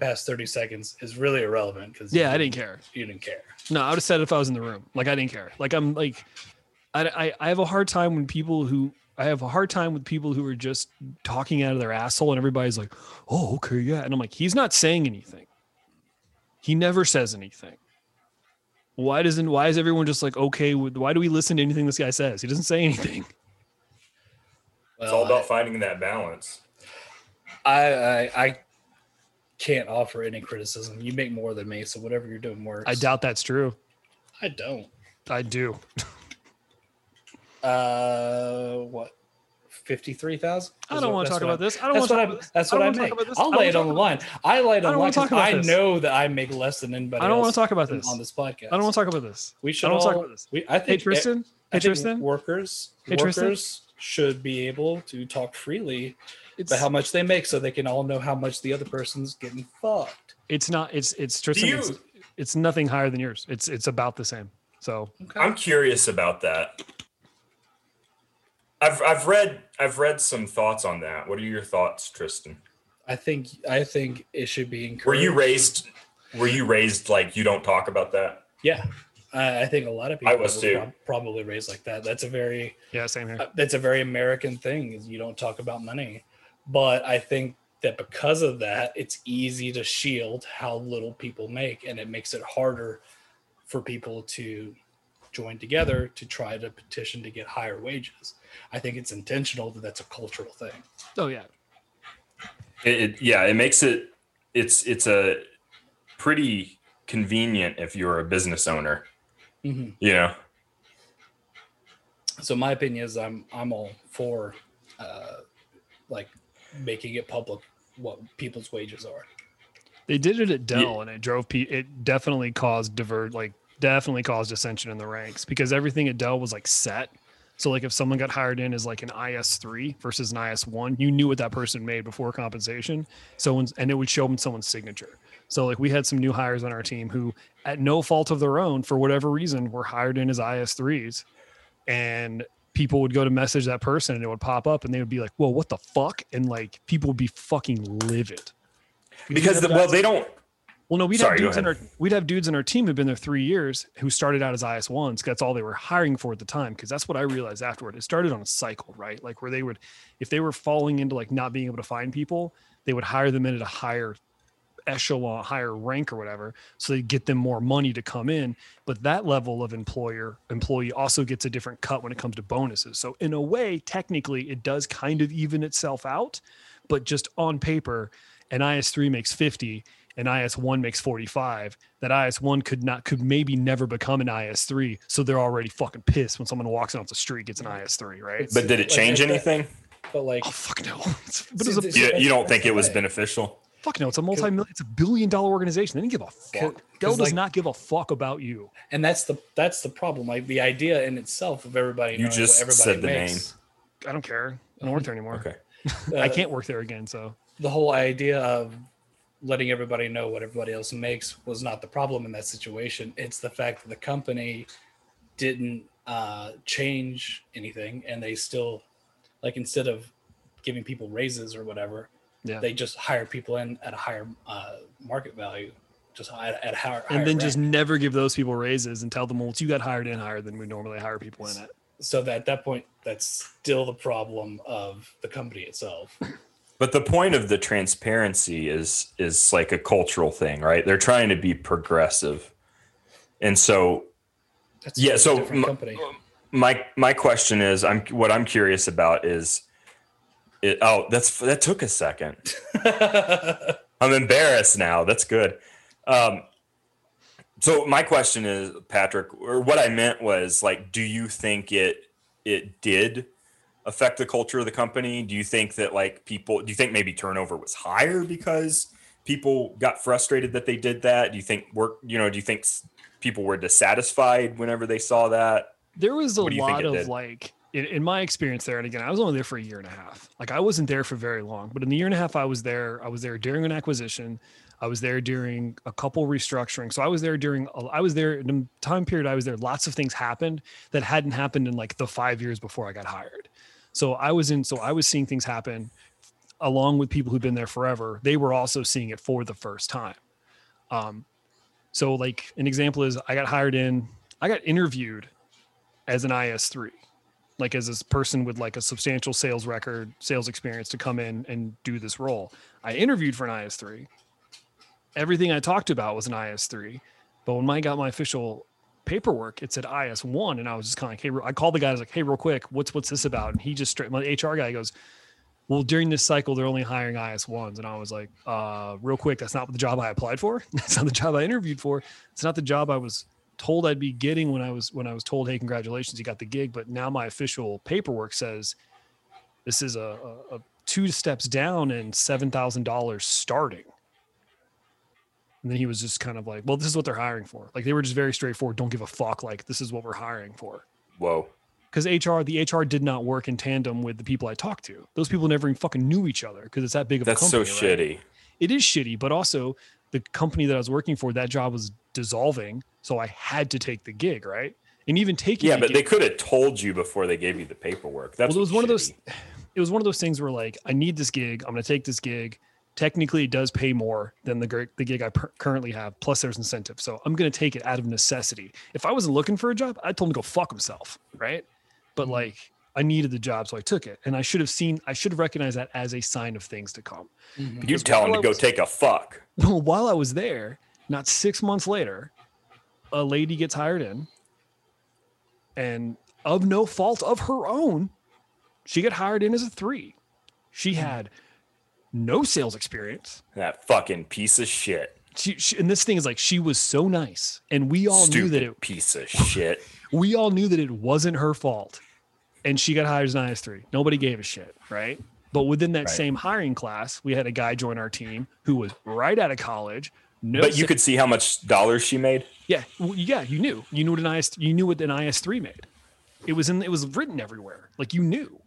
past thirty seconds is really irrelevant because Yeah, I didn't care. You didn't care. No, I would have said it if I was in the room. Like I didn't care. Like I'm like, I, I, I have a hard time when people who I have a hard time with people who are just talking out of their asshole and everybody's like, oh okay yeah, and I'm like, he's not saying anything. He never says anything. Why doesn't why is everyone just like okay with why do we listen to anything this guy says? He doesn't say anything. [laughs] It's all about finding that balance. I, I I can't offer any criticism. You make more than me, so whatever you're doing works. I doubt that's true. I don't. I do. Uh, what? fifty three thousand. I don't want to talk about this. I don't want to talk about this. That's what I make. I'll lay it on the line. I lay it on the line because I know that I make less than anybody. I don't want to talk about this. on this podcast. I don't want to talk about this. We should I don't all. talk about this. We, I Hey think Tristan. I Hey Tristan. workers Hey, Tristan. workers should be able to talk freely It's about how much they make, so they can all know how much the other person's getting fucked. it's not. It's it's Tristan. you- It's, it's nothing higher than yours. It's it's about the same. So Okay. I'm curious about that. I've I've read I've read some thoughts on that. What are your thoughts, Tristan? I think I think it should be encouraged. Were you raised were you raised like you don't talk about that? Yeah, I, I think a lot of people I was too. prob- probably raised like that. That's a very yeah, same here. uh, that's a very American thing. Is you don't talk about money, but I think that because of that, it's easy to shield how little people make, and it makes it harder for people to join together to try to petition to get higher wages. I think it's intentional that that's a cultural thing. Oh yeah. It, it yeah, it makes it it's it's a pretty convenient if you're a business owner, Mhm. you know. So my opinion is I'm I'm all for uh, like making it public what people's wages are. They did it at Dell, and it drove. Pe- it definitely caused divert, like definitely caused dissension in the ranks because everything at Dell was like set. So like if someone got hired in as like an IS three versus an IS one, you knew what that person made before compensation. So when, and it would show them someone's signature. So like we had some new hires on our team who, at no fault of their own, for whatever reason, were hired in as IS threes, and people would go to message that person and it would pop up and they would be like, "Well, what the fuck?" And like people would be fucking livid. Because the, well, they don't Well, no, we'd Sorry, have dudes in our we'd have dudes in our team who've been there three years who started out as IS ones. That's all they were hiring for at the time. Because that's what I realized afterward. It started on a cycle, right? Like where they would, if they were falling into like not being able to find people, they would hire them in at a higher echelon, higher rank or whatever, so they get them more money to come in. But that level of employer employee also gets a different cut when it comes to bonuses. So in a way, technically, it does kind of even itself out, but just on paper, an IS3 makes 50 and IS1 makes 45. That IS1 could not could maybe never become an IS3. So they're already fucking pissed when someone walks in off the street gets an IS3, right? but did it change like anything? But like Oh fuck no! It's, [laughs] but it's a It's- You, you don't think it was beneficial? Fuck no! It's a multi-million. It's a billion-dollar organization. They didn't give a fuck. Dell 'cause, does like- not give a fuck about you. and that's the that's the problem. Like the idea in itself of everybody You just what everybody said the makes. I don't care. I don't work there anymore. Okay. [laughs] I uh, can't work there again. So the whole idea of letting everybody know what everybody else makes was not the problem in that situation. It's the fact that the company didn't uh, change anything, and they still like instead of giving people raises or whatever, yeah. they just hire people in at a higher uh, market value, just at, at a higher. and higher then just never give those people raises and tell them, well, you got hired in higher than we normally hire people in at. so that at that point, that's still the problem of the company itself. [laughs] But the point of the transparency is is like a cultural thing, right? They're trying to be progressive. And so That's Yeah, so different m- company. my my question is I'm what I'm curious about is it, oh, that's that took a second. I'm embarrassed now. That's good. Um, so my question is, Patrick, or what I meant was like, do you think it it did affect the culture of the company? Do you think that like people? Do you think maybe turnover was higher because people got frustrated that they did that? Do you think work? You know, do you think people were dissatisfied whenever they saw that? there was a What do you think lot of did? like in, in my experience there and again i was only there for a year and a half. Like i wasn't there for very long but in the year and a half i was there i was there during an acquisition. I was there during a couple restructuring. So i was there during i was there in the time period i was there lots of things happened that hadn't happened in like the five years before i got hired. So i was in so i was seeing things happen along with people who've been there forever. They were also seeing it for the first time. Um so like an example is i got hired in i got interviewed as an IS3, like as this person with like a substantial sales record, sales experience to come in and do this role. I interviewed for an IS3. Everything I talked about was an IS3, but when I got my official paperwork, it said IS1, and I was just kind of like, hey, I called the guy, I was like, hey, real quick, what's what's this about? And he just straight, my HR guy goes, well, during this cycle, they're only hiring IS1s, and I was like, uh, real quick, that's not the job I applied for. [laughs] That's not the job I interviewed for. It's not the job I was told I'd be getting when I was when I was told, "Hey, congratulations, you got the gig." But now my official paperwork says This is a, a, a two steps down and seven thousand dollars starting. And then he was just kind of like, well, this is what they're hiring for. Like they were just very straightforward. Don't give a fuck. Like this is what we're hiring for. Whoa. Because HR, the HR did not work in tandem with the people I talked to. Those people never even fucking knew each other because it's that big of That's a so company. right? shitty. It is shitty, but also the company that I was working for, that job was dissolving. So I had to take the gig, right? And even taking Yeah, but gig, they could have told you before they gave you the paperwork. That's well, it was one of those. [sighs] It was one of those things where like I need this gig. I'm going to take this gig. Technically, it does pay more than the the gig I per- currently have. Plus, there's incentive, so I'm going to take it out of necessity. If I wasn't looking for a job, I told him to go fuck himself, right? But Mm-hmm. like I needed the job, so I took it, and I should have seen. I should have recognized that as a sign of things to come. Mhm. You tell him to I go was- take a fuck. Well, [laughs] while I was there, not six months later, a lady gets hired in, and of no fault of her own, she got hired in as a three. She had no sales experience. That fucking piece of shit. She, she and this thing is like she was so nice, and we all Stupid knew that it piece of shit. [laughs] we all knew that it wasn't her fault. And she got hired as an IS3. Nobody gave a shit, right? But within that Right. same hiring class, we had a guy join our team who was right out of college. No but you sa- could see how much dollars she made. Yeah, well, yeah, you knew. You knew what an IS you knew what an IS three made. It was in it was written everywhere. Like you knew.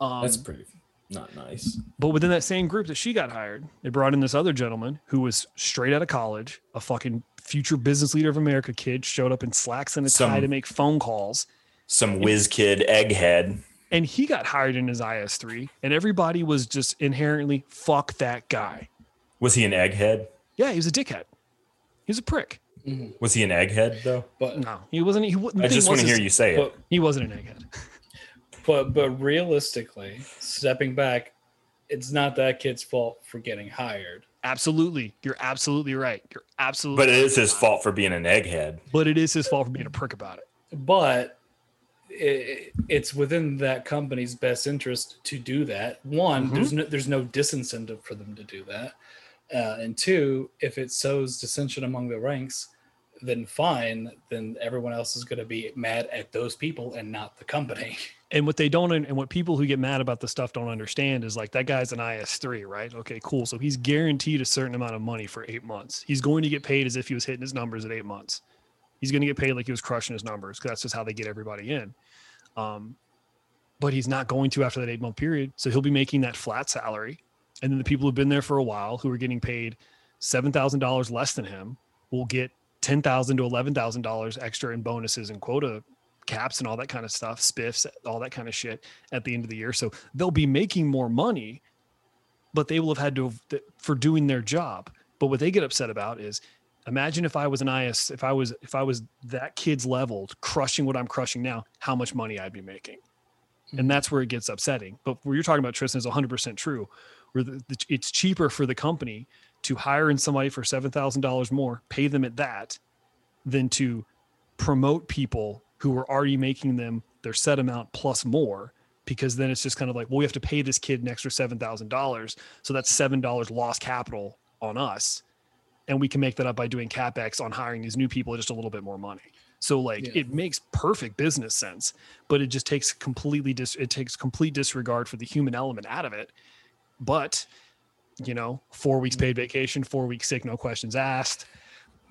Um, That's pretty not nice. but within that same group that she got hired, they brought in this other gentleman who was straight out of college, a fucking future business leader of America kid, showed up in slacks and a tie Some- to make phone calls, Some whiz kid egghead. and he got hired in his IS three, and everybody was just inherently fuck that guy. Was he an egghead? Yeah, he was a dickhead. He was a prick. Mm-hmm. Was he an egghead though? But No, he wasn't. He, wouldn't. I just want to hear you say it. He wasn't an egghead. but but realistically, stepping back, it's not that kid's fault for getting hired. Absolutely, you're absolutely right. You're absolutely. But it is his fault for being an egghead. but it is his fault for being a prick about it. But it, it's within that company's best interest to do that. One, Mm-hmm. there's no there's no disincentive for them to do that, uh, and two, if it sows dissension among the ranks, then fine. Then everyone else is going to be mad at those people and not the company. [laughs] And what they don't, and what people who get mad about the stuff don't understand is like that guy's an IS3, right? Okay, cool. So he's guaranteed a certain amount of money for eight months. He's going to get paid as if he was hitting his numbers at eight months. He's going to get paid like he was crushing his numbers because that's just how they get everybody in. Um, but he's not going to after that eight month period. So he'll be making that flat salary. And then the people who've been there for a while who are getting paid $7,000 less than him will get 10,000 to $11,000 extra in bonuses and quota caps and all that kind of stuff, spiffs, all that kind of shit at the end of the year. So they'll be making more money, but they will have had to for doing their job. But what they get upset about is imagine if I was an IS, if I was if I was that kid's level, crushing what I'm crushing now, how much money I'd be making. And hmm. that's where it gets upsetting. But what you're talking about, Tristan, is 100% true. Where the, the, it's cheaper for the company to hire in somebody for $7,000 more, pay them at that, than to promote people who are already making them their set amount plus more because then it's just kind of like well we have to pay this kid an extra $7000 so that's $7 lost capital on us and we can make that up by doing capex on hiring these new people just a little bit more money so like Yeah. it makes perfect business sense but it just takes completely dis- it takes complete disregard for the human element out of it but you know four weeks paid vacation four weeks sick no questions asked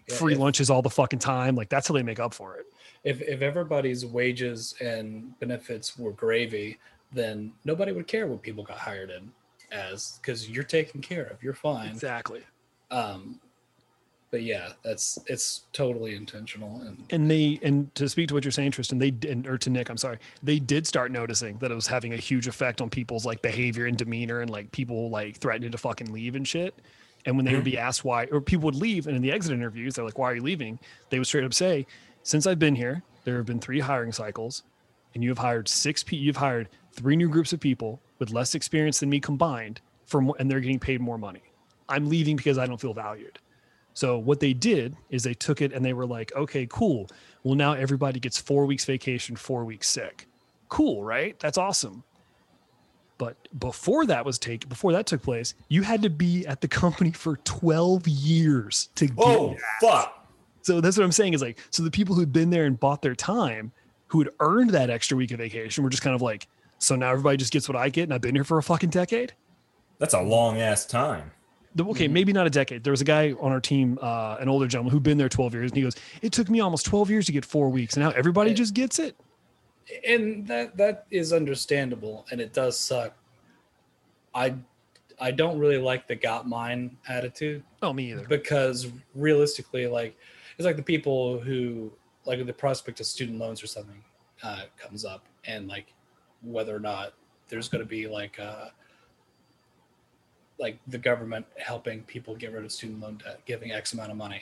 Yeah, free if- lunches all the fucking time like that's how they make up for it if if everybody's wages and benefits were gravy, then nobody would care what people got hired in as because you're taken care of, you're fine. exactly Um, but yeah, that's it's totally intentional and and they and to speak to what you're saying tristan they did or to nick i'm sorry they did start noticing that it was having a huge effect on people's like behavior and demeanor and like people like threatening to fucking leave and shit. And when they would be mm-hmm. asked why or people would leave and in the exit interviews they're like why are you leaving? They would straight up say since i've been here there have been three hiring cycles and you have hired six people you've hired three new groups of people with less experience than me combined for more, and they're getting paid more money. I'm leaving because i don't feel valued so what they did is they took it and they were like, okay, cool. Well, now everybody gets four weeks vacation, four weeks sick. Cool, right? That's awesome. But before that was taken, before that took place, you had to be at the company for 12 years to get. Oh fuck! So that's what I'm saying is like, so the people who'd been there and bought their time, who had earned that extra week of vacation, were just kind of like So now everybody just gets what I get, and I've been here for a fucking decade. That's a long ass time. The- okay, Mhm. maybe not a decade. There was a guy on our team, uh, an older gentleman who'd been there 12 years, and he goes, It took me almost 12 years to get four weeks. And now everybody Yeah. just gets it. and that that is understandable and it does suck i i don't really like the got mine attitude Oh, me either. because realistically like it's like the people who like the prospect of student loans or something uh, comes up and like whether or not there's going to be like uh like the government helping people get rid of student loan debt giving x amount of money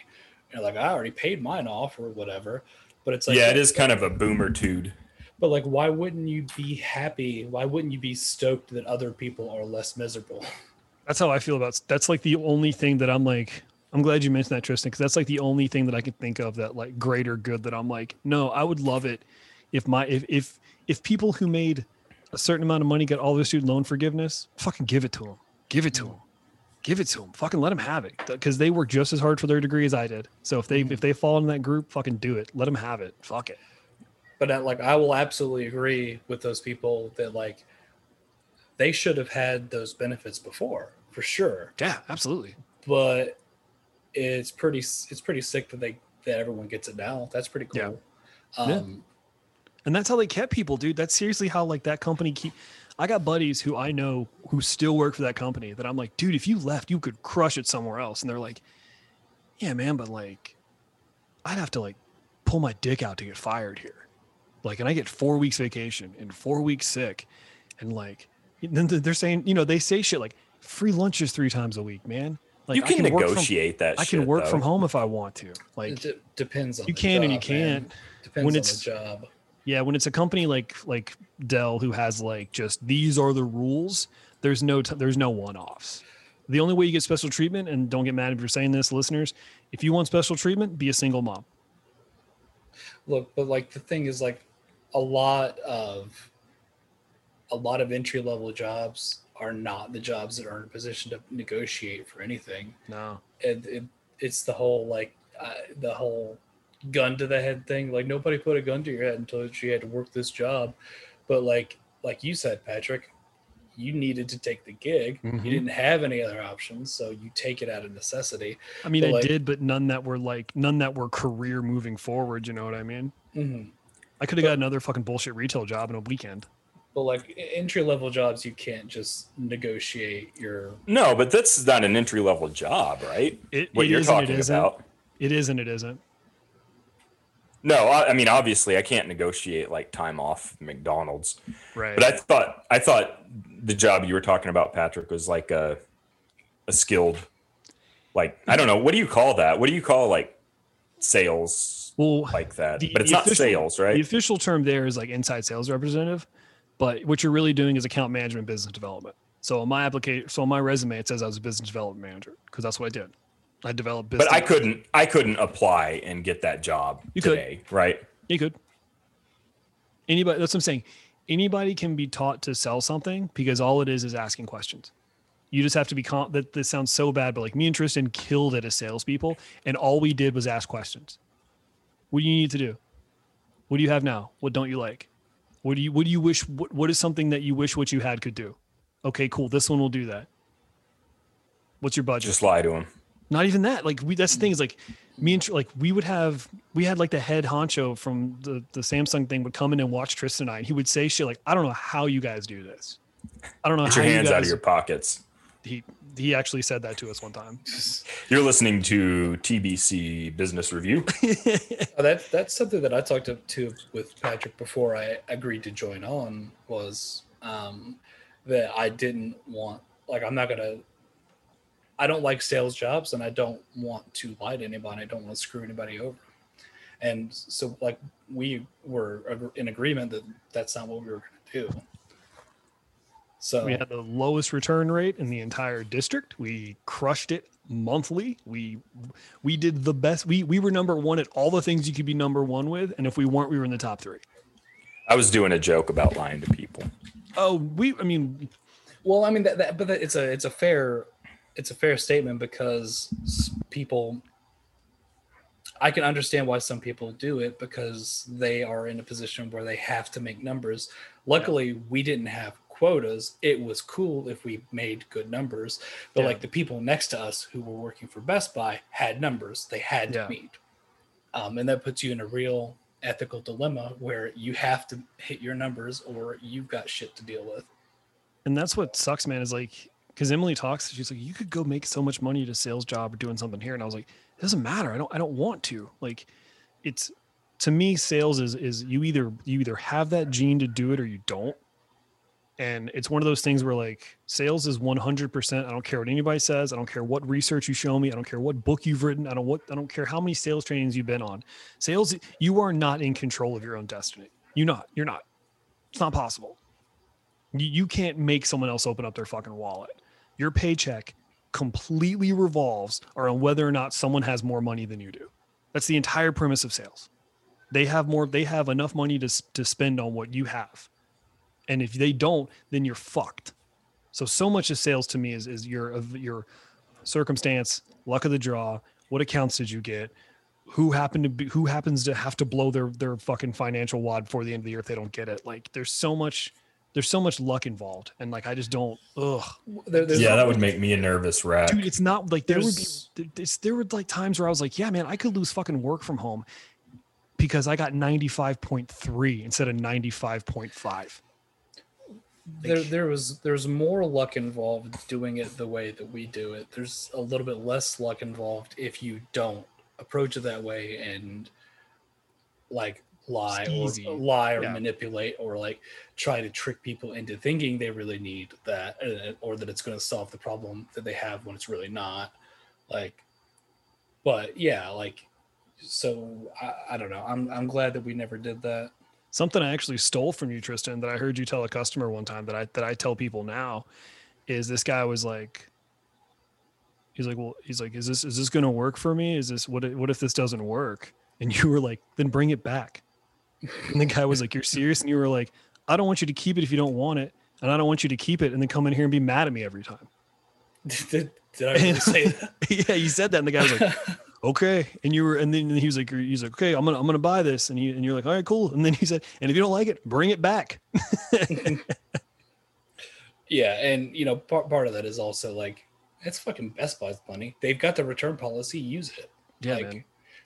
and you're like i already paid mine off or whatever but it's like yeah, it is kind of a boomer boomertude. but like, why wouldn't you be happy? Why wouldn't you be stoked that other people are less miserable? That's how I feel about that's like the only thing that I'm like, I'm glad you mentioned that, Tristan, because that's like the only thing that I can think of that like greater good that I'm like, no, I would love it if my if if if people who made a certain amount of money get all their student loan forgiveness, fucking give it to them. Give it to them. Give it to them. Fucking let them have it because they work just as hard for their degree as I did. So if they if they fall in that group, fucking do it. Let them have it. Fuck it. But like, I will absolutely agree with those people that like they should have had those benefits before for sure. Yeah, absolutely. But it's pretty it's pretty sick that they that everyone gets it now. That's pretty cool. Yeah. Um, And that's how they kept people, dude. That's seriously how like that company keep. I got buddies who I know who still work for that company that I'm like, dude, if you left, you could crush it somewhere else. And they're like, yeah, man, but like, I'd have to like pull my dick out to get fired here. Like, and I get four weeks vacation and four weeks sick, and like, then they're saying, you know, they say shit like free lunches three times a week, man. Like, you I can, work from- negotiate that. Shit. I shit, can work though. from home if I want to. it Like, d- depends on you the can and you can't. Depends When on it's- the job. Yeah, when it's a company like like Dell who has like just these are the rules, there's no t- there's no one-offs. The only way you get special treatment, and don't get mad if you're saying this, listeners, if you want special treatment, be a single mom. look but like the thing is like a lot of a lot of entry level jobs are not the jobs that are in a position to negotiate for anything No, and it, it's the whole like uh, the whole gun to the head thing like nobody put a gun to your head until told you you had to work this job but like like you said patrick you needed to take the gig Mhm. you didn't have any other options so you take it out of necessity I mean But, I like- did, but none that were like none that were career moving forward. You know what I mean? Mhm. I could have got another fucking bullshit retail job in a weekend. but like entry level jobs you can't just negotiate your No, but that's not an entry level job, right? It, What it you're talking it isn't. about. It is and it isn't. No, I, I mean obviously I can't negotiate like time off McDonald's. Right. But I thought I thought the job you were talking about, Patrick, was like a a skilled, like I don't know, what do you call that? What do you call like sales well, like that? the- but it's not official- sales, right? The official term there is like inside sales representative, but what you're really doing is account management, business development. So on my application, so on my resume, it says I was a business development manager because that's what I did. I developed business. But I couldn't I couldn't apply and get that job You could. today, right? You could. Anybody, that's what I'm saying. Anybody can be taught to sell something because all it is is asking questions. You just have to be con- that. This sounds so bad, but like me and Tristan killed it as salespeople, and all we did was ask questions. What do you need to do? What do you have now? What don't you like? What do you What do you wish? What, what is something that you wish what you had could do? Okay, cool. This one will do that. What's your budget? Just lie to him. Not even that. Like we that's the thing is like me and like we would have we had like the head honcho from the the samsung thing would come in and watch tristan and i and he would say shit like i don't know how you guys do this. I don't know Get how your you hands guys out of your pockets. he he actually said that to us one time. [laughs] You're listening to TBC Business Review. [laughs] Oh, that that's something that I talked to, to with Patrick before I agreed to join on was um, that I didn't want like I'm not gonna I don't like sales jobs and I don't want to lie to anybody. I don't want to screw anybody over. And so like we were in agreement that that's not what we were gonna do. So we had the lowest return rate in the entire district we crushed it monthly we we did the best we we were number one at all the things you could be number one with and if we weren't we were in the top three. I was doing a joke about lying to people. Oh, we i mean Well, I mean that, that but that, it's a it's a fair it's a fair statement because people I can understand why some people do it because they are in a position where they have to make numbers. Luckily, we didn't have quotas. It was cool if we made good numbers, but Yeah. like the people next to us who were working for Best Buy had numbers they had Yeah. to meet, um, and that puts you in a real ethical dilemma where you have to hit your numbers or you've got shit to deal with. and that's what sucks man is like because emily talks she's like you could go make so much money at a sales job or doing something here. And i was like it doesn't matter. I don't i don't want to. Like it's to me sales is is you either you either have that gene to do it or you don't. And it's one of those things where like sales is 100% i don't care what anybody says i don't care what research you show me i don't care what book you've written i don't what i don't care how many sales trainings you've been on. Sales you are not in control of your own destiny. You not you're not. It's not possible. You, you can't make someone else open up their fucking wallet. Your paycheck completely revolves around whether or not someone has more money than you do. That's the entire premise of sales. They have more, they have enough money to, to spend on what you have. And if they don't, then you're fucked. So, so much of sales to me is, is your, your circumstance, luck of the draw, what accounts did you get? Who happened to be, who happens to have to blow their, their fucking financial wad before the end of the year if they don't get it? Like there's so much, there's so much luck involved. And like, I just don't, ugh. There- Yeah, that would make me a nervous wreck. dude it's not like there would be it's, there were like times where i was like yeah man i could lose fucking work from home because i got 95.3 instead of 95.5 there there was there's more luck involved doing it the way that we do it there's a little bit less luck involved if you don't approach it that way and like lie or lie or Yeah. manipulate or like try to trick people into thinking they really need that uh, or that it's going to solve the problem that they have when it's really not like but yeah like so I, I don't know. I'm i'm glad that we never did that. Something i actually stole from you tristan that i heard you tell a customer one time that i that i tell people now is this guy was like he's like well he's like is this is this going to work for me? Is this what what if this doesn't work? And you were like then bring it back and the guy was like you're serious and you were like i don't want you to keep it if you don't want it and i don't want you to keep it and then come in here and be mad at me every time [laughs] did, did i really say that [laughs] yeah, you said that, and the guy was like, [laughs] "Okay," and you were, and then he was like, "He's like, okay, I'm gonna, I'm gonna buy this," and you, and you're like, "All right, cool," and then he said, "And if you don't like it, bring it back." Yeah, and you know, part part of that is also like it's fucking Best Buy's money. They've got the return policy. Use it. Yeah, like man.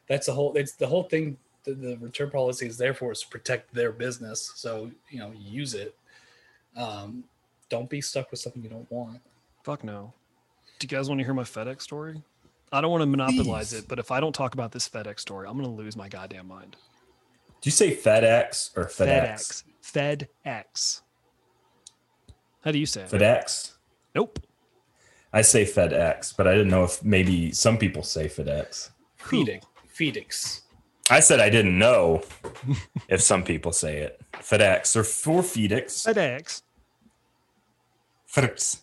that's the whole. It's the whole thing. The, the return policy is there for is to protect their business. So you know, use it. Um, don't be stuck with something you don't want. Fuck no. Do you guys want to hear my FedEx story? I don't want to monopolize Please. it, but if I don't talk about this FedEx story, I'm gonna lose my goddamn mind. Do you say FedEx or FedEx? FedEx. FedEx. How do you say it? FedEx. Nope. I say FedEx, but I didn't know if maybe some people say FedEx. Feedix. Feedix. I said I didn't know [laughs] if some people say it. FedEx or for FedEx. FedEx. FedEx.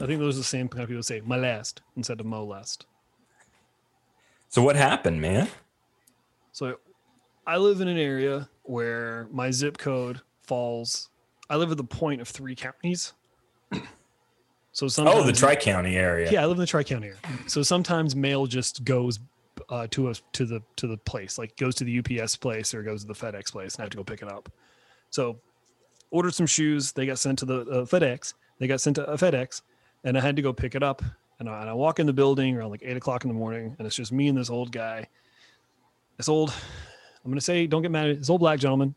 I think those are the same kind of people say molest instead of molest. So what happened, man? So I live in an area where my zip code falls. I live at the point of three counties. [clears throat] so sometimes Oh, the Tri County area. yeah, I live in the Tri County area. So sometimes mail just goes uh, to us to the to the place, like goes to the UPS place or goes to the FedEx place, and I have to go pick it up. So ordered some shoes. They got sent to the uh, FedEx. They got sent to a FedEx, and I had to go pick it up. And I, and I walk in the building around like eight o'clock in the morning, and it's just me and this old guy. This old, I'm gonna say, don't get mad at this old black gentleman.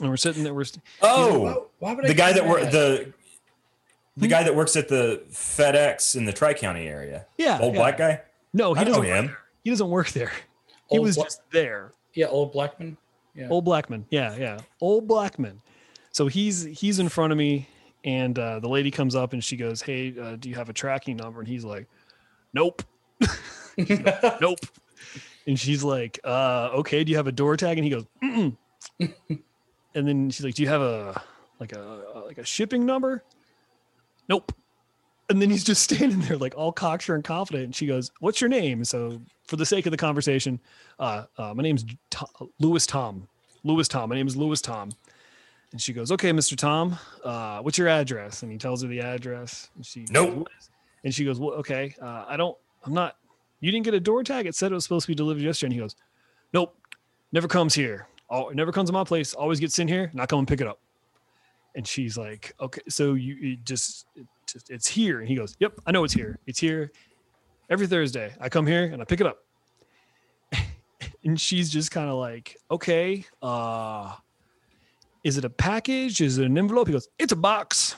And we're sitting there. We're st- Oh, Why, why would I the guy do that worked the the Hmm? guy that works at the FedEx in the Tri County area. yeah, Old yeah. black guy. No, he I doesn't. Work him. there. He doesn't work there. He Old was Bla- just there. yeah, old Blackman. Yeah. Old Blackman. Yeah, yeah. Old Blackman. So he's he's in front of me, and uh, the lady comes up and she goes, "Hey, uh, do you have a tracking number?" And he's like, "Nope, [laughs] nope." And she's like, uh, "Okay, do you have a door tag?" And he goes, Mm-mm. [laughs] and then she's like, "Do you have a like a like a shipping number?" Nope. And then he's just [laughs] standing there like all cocksure and confident. And she goes, "What's your name?" So for the sake of the conversation, uh, uh, my name's Tom, Lewis Tom. Lewis Tom. My name is Lewis Tom. And she goes, "Okay, Mr. Tom, uh, what's your address?" And he tells her the address. And she Nope. And she goes, "Well, okay, uh, I don't. I'm not. You didn't get a door tag? It said it was supposed to be delivered yesterday. And he goes, Nope, never comes here. Oh, never comes to my place. Always gets in here, and I come and pick it up. And she's like, Okay, so you it just, just it's here. And he goes, Yep, I know it's here. It's here every Thursday. I come here and I pick it up. [laughs] and she's just kind of like, Okay, uh, is it a package? Is it an envelope? He goes, It's a box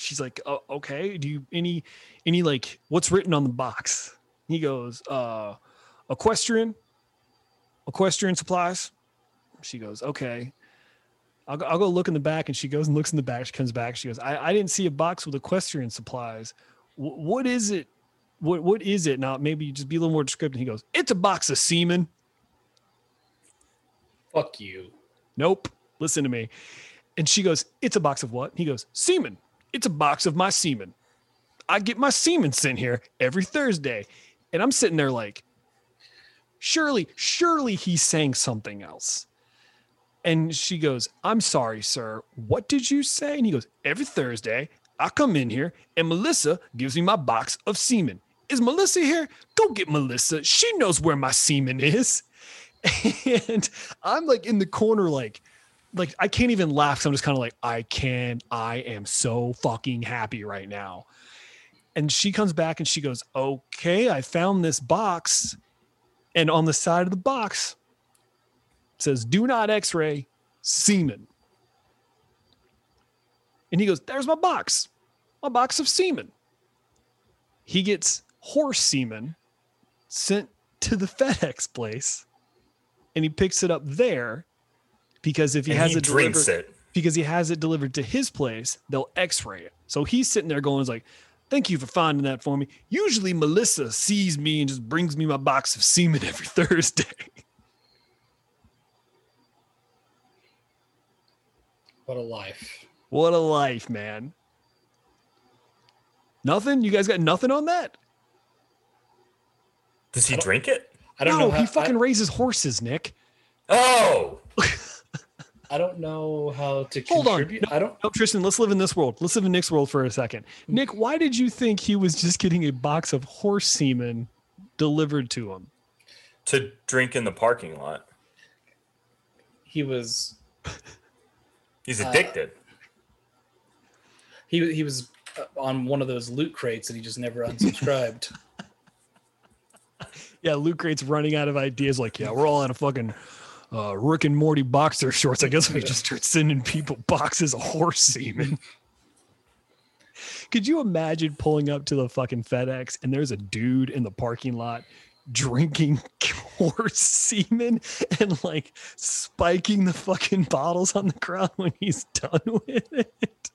she's like oh, okay do you any any like what's written on the box he goes uh equestrian equestrian supplies she goes okay I'll go, I'll go look in the back and she goes and looks in the back she comes back she goes i, I didn't see a box with equestrian supplies Wh- what is it what what is it now maybe you just be a little more descriptive he goes it's a box of semen Fuck you. Nope. Listen to me. And she goes, It's a box of what? He goes, Semen. It's a box of my semen. I get my semen sent here every Thursday. And I'm sitting there like, Surely, surely he's saying something else. And she goes, I'm sorry, sir. What did you say? And he goes, Every Thursday, I come in here and Melissa gives me my box of semen. Is Melissa here? Go get Melissa. She knows where my semen is. [laughs] And I'm like in the corner, like, like I can't even laugh. 'cause I'm just kind of like, I can, I am so fucking happy right now. And she comes back and she goes, Okay, I found this box. And on the side of the box says, Do not x ray semen. And he goes, There's my box, my box of semen. He gets horse semen sent to the [laughs] FedEx place and he picks it up there because if he and has he it delivered, it. because he has it delivered to his place, they'll x-ray it. So he's sitting there going, like, thank you for finding that for me. Usually Melissa sees me and just brings me my box of semen [laughs] every Thursday. What a life. what a life, man. Nothing? You guys got nothing on that? Does he drink it? I don't no, know. How, he fucking I, raises horses, Nick. Oh, I don't know how to [laughs] Hold on. contribute. I don't. No, Tristan, let's live in this world. Let's live in Nick's world for a second. Hmm. Nick, why did you think he was just getting a box of horse semen delivered to him? to drink in the parking lot. He was. He's Uh, addicted. He he was uh, on one of those loot crates and he just never unsubscribed. [laughs] Yeah, loot crates running out of ideas. Like, yeah, we're all out of fucking uh, Rick and Morty boxer [laughs] shorts. I guess we just start sending people boxes of horse semen. Could you imagine pulling up to the fucking FedEx and there's a dude in the parking lot drinking [laughs] horse semen and like spiking the fucking bottles on the ground when he's done with it?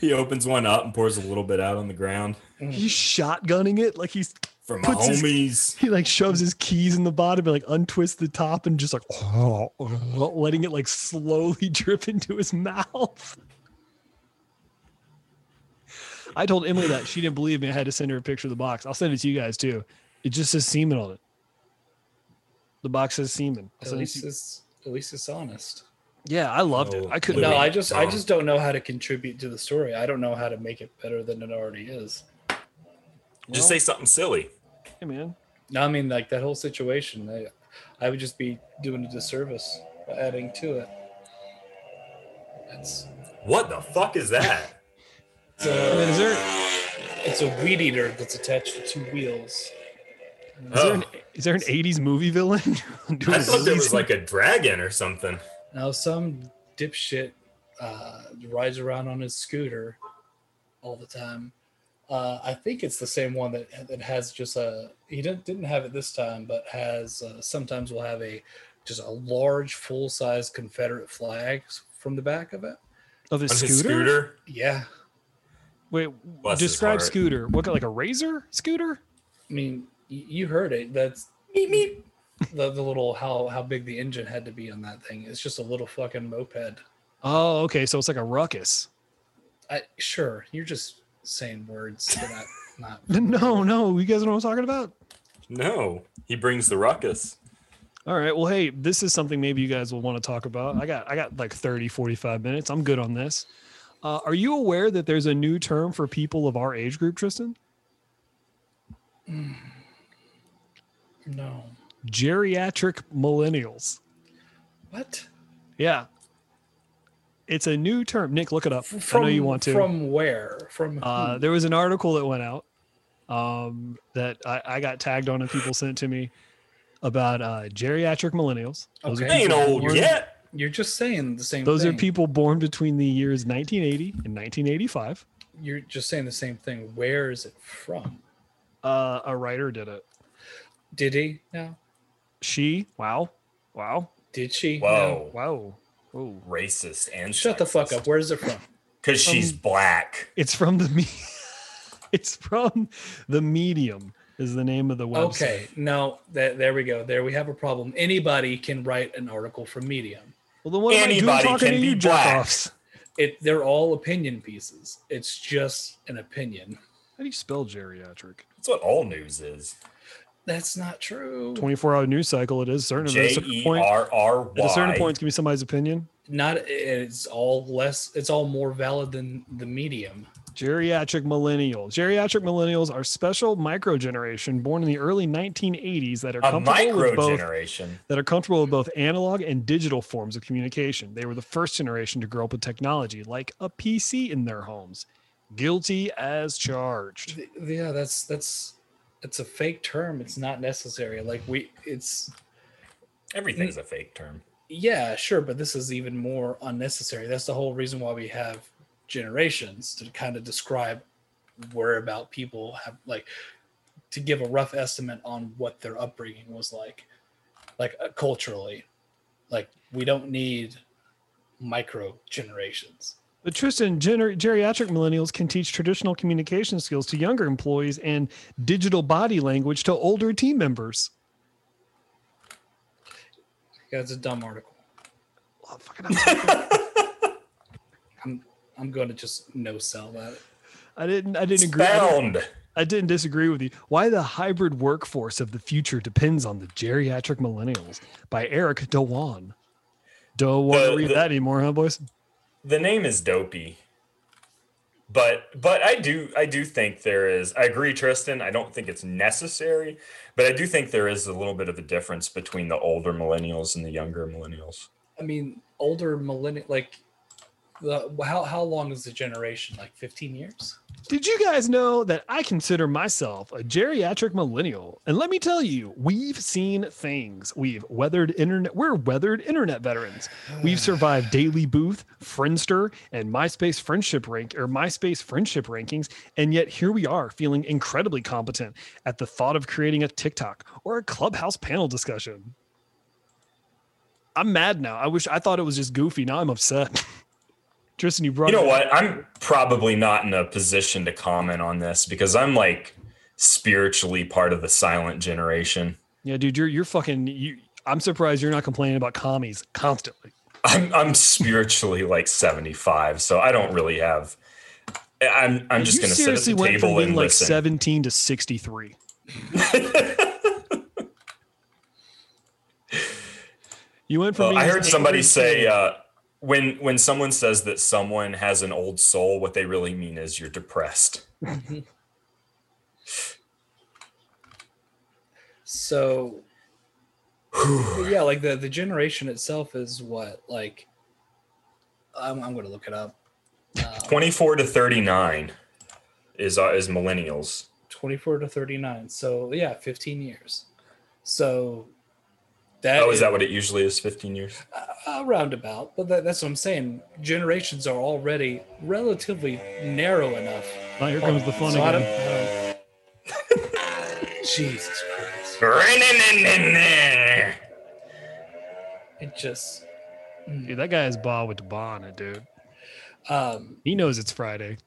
He opens one up and pours a little bit out on the ground He's shotgunning it like he's for my Puts his- homies. he like shoves his keys in the bottom and like untwists the top and just like [laughs] letting it like slowly [laughs] drip into his mouth. I told Emily that she didn't believe me. I had to send her a picture of the box. I'll send it to you guys too. It just says semen on it. The box says semen. I'll At send least it's at least it's honest. Yeah, I loved it. I couldn't. No, I just I just don't know how to contribute to the story. I don't know how to make it better than it already is. Just say something silly. hey man. No, I mean like that whole situation. I, I would just be doing a disservice by adding to it. It's What the fuck is that? it's I a, mean, is there it's a weed eater that's attached to two wheels. Is there, an, is there an '80s movie villain? [laughs] I thought there was like a dragon or something. Now some dipshit uh, rides around on his scooter all the time. Uh, I think it's the same one that that has just a. He didn't didn't have it this time, but has uh, sometimes will have a just a large full size Confederate flag from the back of it. of his On scooter? his scooter. Yeah, Wait, Bless describe scooter. What like a razor scooter? I mean y- you heard it. That's meep meep. The the little how how big the engine had to be on that thing. It's just a little fucking moped. Oh, okay. So it's like a ruckus. I sure you're just saying words that [laughs] not No, no. You guys know what I'm talking about? No, he brings the ruckus. All right. Well, hey, this is something maybe you guys will want to talk about. I got I got like 30, 45 minutes. I'm good on this. Uh, are you aware that there's a new term for people of our age group, Tristan? No. Geriatric millennials. What? Yeah. It's a new term. Nick, look it up. From, I know you want to. From where? From Uh, there was an article that went out um, that I, I got tagged on and people sent to me about uh, geriatric millennials. Those, Okay. Ain't old born, yet. You're just saying the same those are people born between the years 1980 and 1985. You're just saying the same thing. Where is it from? Uh, a writer did it. Did he? No. She, wow, wow, Did she? No. Whoa. wow. Whoa. Racist and Shut the fuck up. Where is it from? Because she's black. It's from the me. [laughs] it's from the medium is the name of the website. Okay. No. That, there we go. There we have a problem. Anybody can write an article from Medium. Well, then what am I doing Anybody talking can to be you black. jerk-offs? It. They're all opinion pieces. It's just an opinion. How do you spell geriatric? That's what all news is. That's not true. 24 hour news cycle. It is certain. At a certain point, at a certain point, it's gonna be somebody's opinion. Not. It's all less. It's all more valid than the medium. Geriatric millennials. Geriatric millennials are special micro generation born in the early 1980s that are A comfortable with both generation. that are comfortable with both analog and digital forms of communication. They were the first generation to grow up with technology like a PC in their homes. Guilty as charged. Yeah, that's that's it's a fake term. It's not necessary. Like we, it's Everything's a fake term. yeah, sure, but this is even more unnecessary. That's the whole reason why we have generations to kind of describe where about people have like to give a rough estimate on what their upbringing was like, like uh, culturally. Like we don't need micro generations. But Tristan, gener- geriatric millennials can teach traditional communication skills to younger employees and digital body language to older team members. Yeah, it's a dumb article. Oh, fucking hell. [laughs] I'm I'm going to just no sell that. I didn't. I didn't agree. I didn't, Bound. I didn't disagree with you. Why the hybrid workforce of the future depends on the geriatric millennials by Eric Dhawan. Don't want to read the- that anymore, huh, boys? The name is dopey. But but I do I do think there is I agree, Tristan. I don't think it's necessary, but I do think there is a little bit of a difference between the older millennials and the younger millennials. I mean, older millennial, like, the, how how long is the generation? Like fifteen years? Did you guys know that I consider myself a geriatric millennial? And let me tell you, we've seen things. We've weathered internet. We're weathered internet veterans. We've survived [sighs] DailyBooth, Friendster, and MySpace friendship rank or MySpace friendship rankings, and yet here we are, feeling incredibly competent at the thought of creating a TikTok or a Clubhouse panel discussion. I'm mad now. I wish I thought it was just goofy. Now I'm upset. [laughs] Tristan, you brought You know what? I'm probably not in a position to comment on this because I'm like spiritually part of the silent generation. Yeah, dude, you're you're fucking. You, I'm surprised you're not complaining about commies constantly. I'm I'm spiritually like 75, so I don't really have I'm I'm just you gonna sit at the went from table being and like listen. 17 to 63. [laughs] you went from. Well, I heard somebody say uh, when when someone says that someone has an old soul, what they really mean is you're depressed. [laughs] So, yeah, like the the generation itself is what like. I'm I'm going to look it up. Uh, 24 to 39 is uh, is millennials. 24 to 39. So yeah, 15 years. So that Oh, is that what it usually is? 15 years? uh, roundabout? But that, that's what I'm saying. Generations are already relatively narrow enough. Oh, here comes the fun So again. I [laughs] Jesus Christ! It just Dude, that guy is ball with the bonnet, dude. um, He knows it's Friday.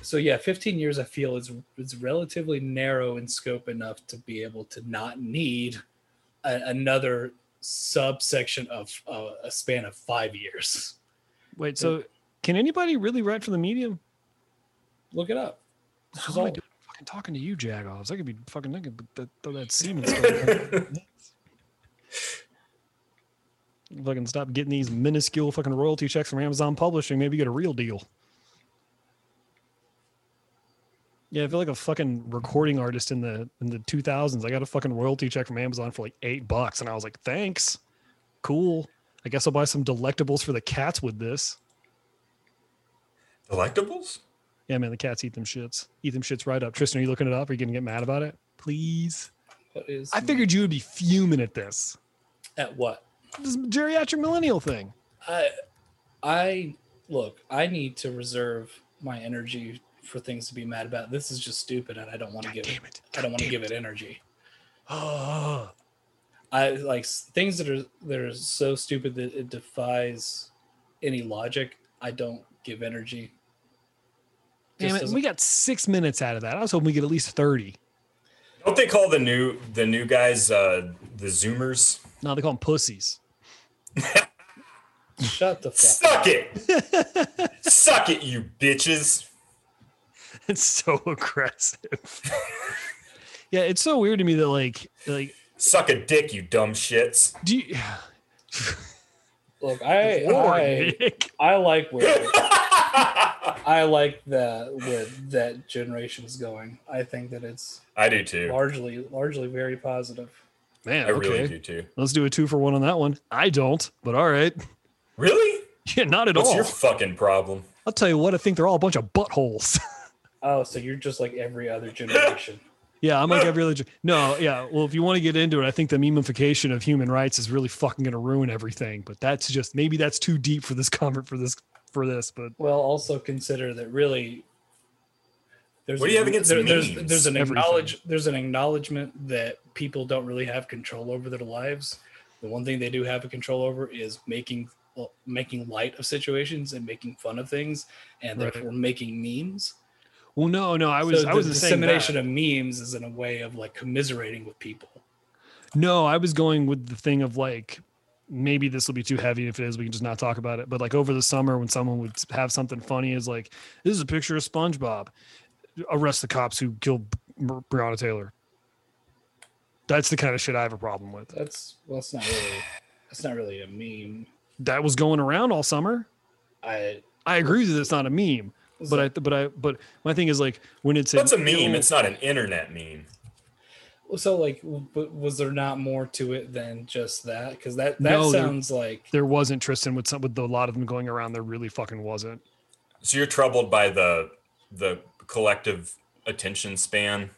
so yeah 15 years i feel is is relatively narrow in scope enough to be able to not need a, another subsection of uh, a span of five years Wait, so can anybody really write for the medium? look it up How am I doing? Fucking talking to you, Jagoffs. I could be fucking. I could th- throw that semen [laughs] stuff. fucking stop getting these minuscule fucking royalty checks from Amazon Publishing. Maybe get a real deal. Yeah, I feel like a fucking recording artist in the in the 2000s. I got a fucking royalty check from Amazon for like eight bucks, and I was like, "Thanks, cool. I guess I'll buy some delectables for the cats with this." Delectables? Yeah, man, the cats eat them shits. Eat them shits right up. Tristan, are you looking it up? Are you gonna get mad about it? Please. What is I figured you would be fuming at this. at what? This geriatric millennial thing. I I look, I need to reserve my energy for things to be mad about. This is just stupid and I don't want to give it, it. I don't want to give damn it energy. Oh, I like things that are that are so stupid that it defies any logic. I don't give energy. damn it. We got six minutes out of that. I was hoping we get at least 30. Don't they call the new the new guys uh the Zoomers? No, they call them pussies. [laughs] Shut the fuck. Suck it. [laughs] Suck it, you bitches. It's so [laughs] aggressive. yeah, it's so weird to me that like like Suck a dick, you dumb shits. do you [laughs] Look, I [laughs] Lord, I, I like where I like that where that generation is going. I think that it's I do too. largely largely very positive. Man, I really do too. Let's do a two for one on that one. I don't, but all right. Really? Yeah, not at What's all. What's your fucking problem? I'll tell you what, I think they're all a bunch of buttholes. Oh, so you're just like every other generation. [laughs] yeah, I'm like every other. gen- No, yeah. Well, if you want to get into it, I think the memification of human rights is really fucking going to ruin everything. But that's just maybe that's too deep for this convert for this for this. But Well, also consider that really. There's What do you an- have against there- there's, there's an Everything. acknowledge there's an acknowledgement that people don't really have control over their lives. The one thing they do have a control over is making well, making light of situations and making fun of things, and Right. therefore making memes. Well, no, no, I was so I the was saying dissemination of memes is in a way of like commiserating with people. No, I was going with the thing of like maybe this will be too heavy. If it is, we can just not talk about it. But like over the summer, when someone would have something funny, is like this is a picture of SpongeBob. Arrest the cops who killed Breonna Taylor. That's the kind of shit I have a problem with. That's well, that's not really that's not really a meme. That was going around all summer. I I agree that it's not a meme, but I but I but my thing is like when it's What's a an meme? ill- It's not an internet meme. So like, but was there not more to it than just that? Because that that No, there- sounds like there wasn't Tristan with some with a lot of them going around. There really fucking wasn't. So you're troubled by the the collective attention span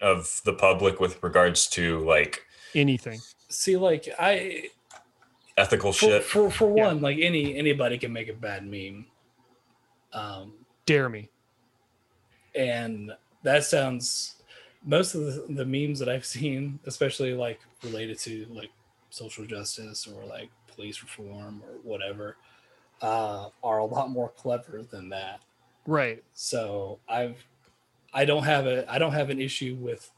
of the public with regards to like Anything. see like I ethical for shit. for, for Yeah. one like any anybody can make a bad meme, um, Dare me. and that sounds most of the, the memes that I've [laughs] seen, especially like related to like social justice or like police reform or whatever, uh, are a lot more clever than that. Right. So I've I don't have a I don't have an issue with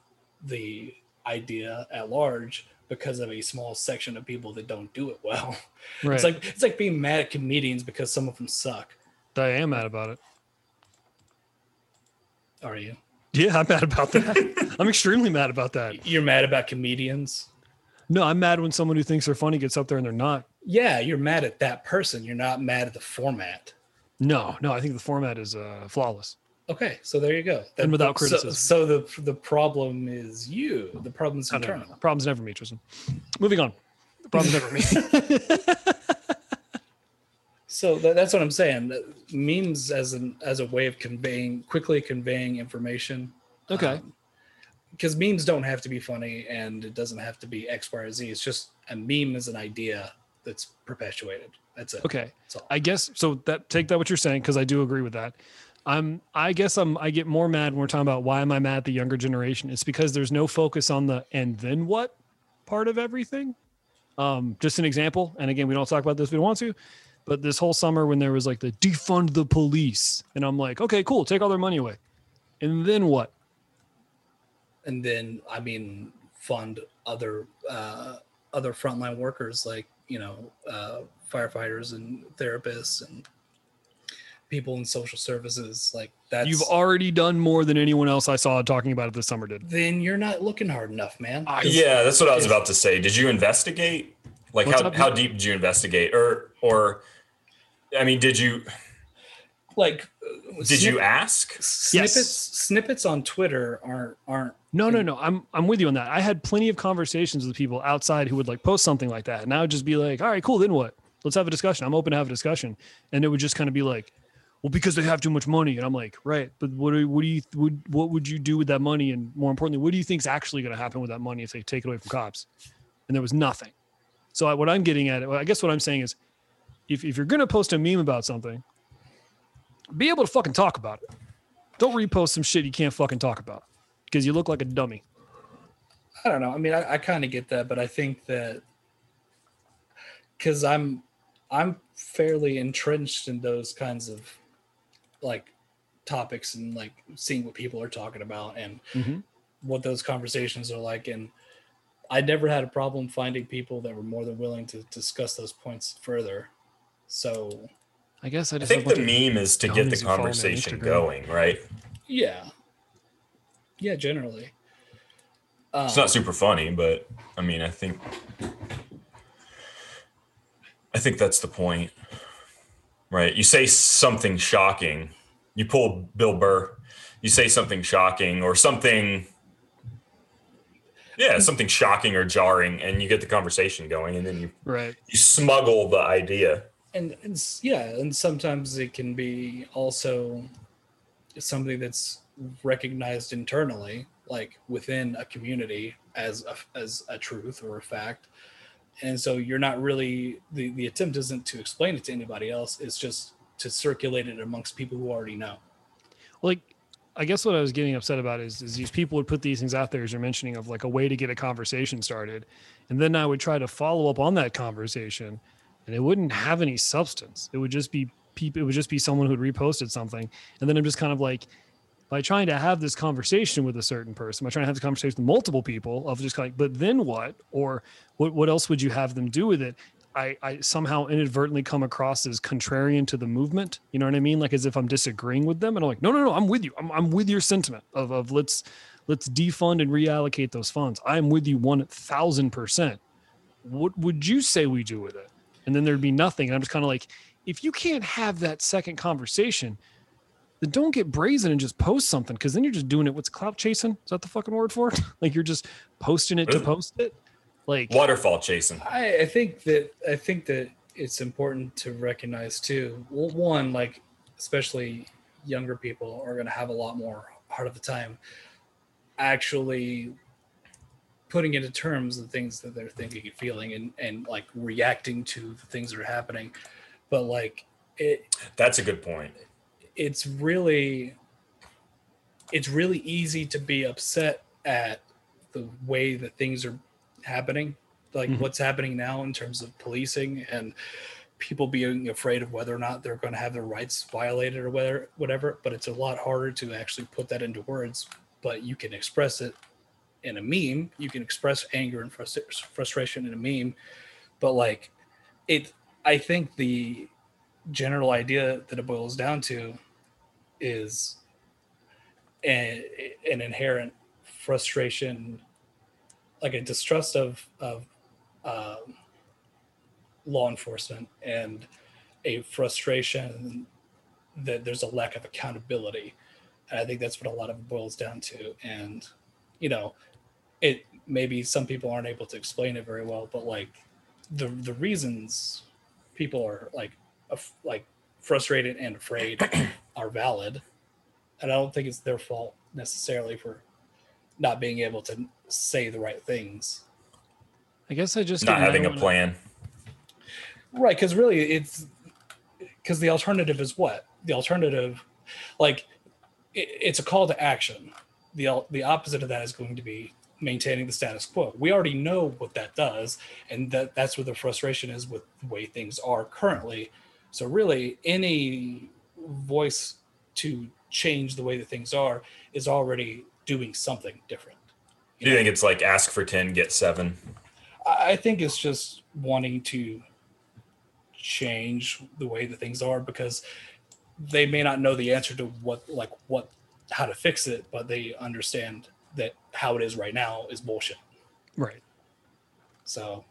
the idea at large because of a small section of people that don't do it well. [laughs] Right. It's like it's like being mad at comedians because some of them suck. I am mad about it. Are you? Yeah, I'm mad about that. I'm extremely mad about that. [laughs] You're mad about comedians? No, I'm mad when someone who thinks they're funny gets up there and they're not. Yeah, you're mad at that person. You're not mad at the format. No, no, I think the format is uh, flawless. Okay, so there you go. And without criticism. So, the the problem is you. The problem is No, no, no, internal. Problem's never me, Tristan. Moving on. The problem's never me. [laughs] So that, that's what I'm saying. Memes as an as a way of conveying quickly conveying information. Okay. Because memes don't have to be funny, and it doesn't have to be X, Y, or Z. It's just a meme is an idea that's perpetuated. That's it. Okay. That's all. I guess so that take that what you're saying because I do agree with that. I'm I guess I'm I get more mad when we're talking about why am I mad at the younger generation? It's because there's no focus on the and then what part of everything. Um, just an example, and again, we don't talk about this if we don't want to, but this whole summer when there was like the defund the police, and I'm like, okay, cool, take all their money away. And then what? and then I mean fund other uh, other frontline workers like you know uh, firefighters and therapists and people in social services like that You've already done more than anyone else I saw talking about it this summer did. then you're not looking hard enough man I- Yeah, that's what I was about to say. Did you investigate? Like What's how, up? how deep did you investigate? Or or I mean, did you like uh, Did you ask? snippets snippets on Twitter aren't aren't No, no, no. I'm I'm with you on that. I had plenty of conversations with people outside who would like post something like that, and I would just be like, "All right, cool. Then what? Let's have a discussion. I'm open to have a discussion." And it would just kind of be like, "Well, because they have too much money," and I'm like, "Right, but what do what do you would what would you do with that money? And more importantly, what do you think's actually going to happen with that money if they take it away from cops?" And there was nothing. So I, what I'm getting at, I guess what I'm saying is, if if you're going to post a meme about something, be able to fucking talk about it. Don't repost some shit you can't fucking talk about because you look like a dummy. I don't know. I mean, I, I kind of get that, but I think that because I'm I'm fairly entrenched in those kinds of like topics and like seeing what people are talking about and Mhm. what those conversations are like and I never had a problem finding people that were more than willing to discuss those points further. So I guess I I just think the meme is to get the dummies who follow me on conversation going, right? yeah, yeah, generally. It's Um, not super funny, but I mean, I think I think that's the point. Right? You say something shocking. You pull Bill Burr. You say something shocking or something yeah, something shocking or jarring and you get the conversation going and then you right. you smuggle the idea. and it's yeah and sometimes it can be also something that's recognized internally like within a community as a, as a truth or a fact and so you're not really the, the attempt isn't to explain it to anybody else it's just to circulate it amongst people who already know Like, I guess what I was getting upset about is, is these people would put these things out there as you're mentioning of like a way to get a conversation started, and then I would try to follow up on that conversation, and it wouldn't have any substance. It would just be people. It would just be someone who'd reposted something, and then I'm just kind of like, by trying to have this conversation with a certain person, by trying to have the conversation with multiple people, of just like, but then what, or what, what else would you have them do with it? I, I somehow inadvertently come across as contrarian to the movement. You know what I mean? Like as if I'm disagreeing with them. And I'm like, no, no, no, I'm with you. I'm, I'm with your sentiment of, of let's let's defund and reallocate those funds. I'm with you one thousand percent. What would you say we do with it? And then there'd be nothing. And I'm just kind of like, if you can't have that second conversation, then don't get brazen and just post something because then you're just doing it. What's clout chasing? Is that the fucking word for it? [laughs] like you're just posting it to post it. Like Waterfall chasing. I, I think that I think that it's important to recognize too. Well, one, like especially younger people are going to have a lot more hard of the time actually putting into terms the things that they're thinking and feeling and and like reacting to the things that are happening. But like it, That's a good point. it's really it's really easy to be upset at the way that things are happening like Mhm. what's happening now in terms of policing and people being afraid of whether or not they're going to have their rights violated or whether whatever but it's a lot harder to actually put that into words but you can express it in a meme you can express anger and frustra- frustration in a meme but like it i think the general idea that it boils down to is a, an inherent frustration, like a distrust of of um, law enforcement and a frustration that there's a lack of accountability. And I think that's what a lot of it boils down to. And you know, it maybe some people aren't able to explain it very well, but like the the reasons people are like af- like frustrated and afraid are valid and i don't think it's their fault necessarily for not being able to say the right things. I guess I just Not having a mad when- plan. right because really it's because the alternative is what? The alternative like it, it's a call to action. The the opposite of that is going to be maintaining the status quo. We already know what that does and that that's where the frustration is with the way things are currently. So really any voice to change the way that things are is already doing something different Do you think it's like ask for 10, get seven? I I think it's just wanting to change the way that things are because they may not know the answer to what like what how to fix it, but they understand that how it is right now is bullshit. Right. So,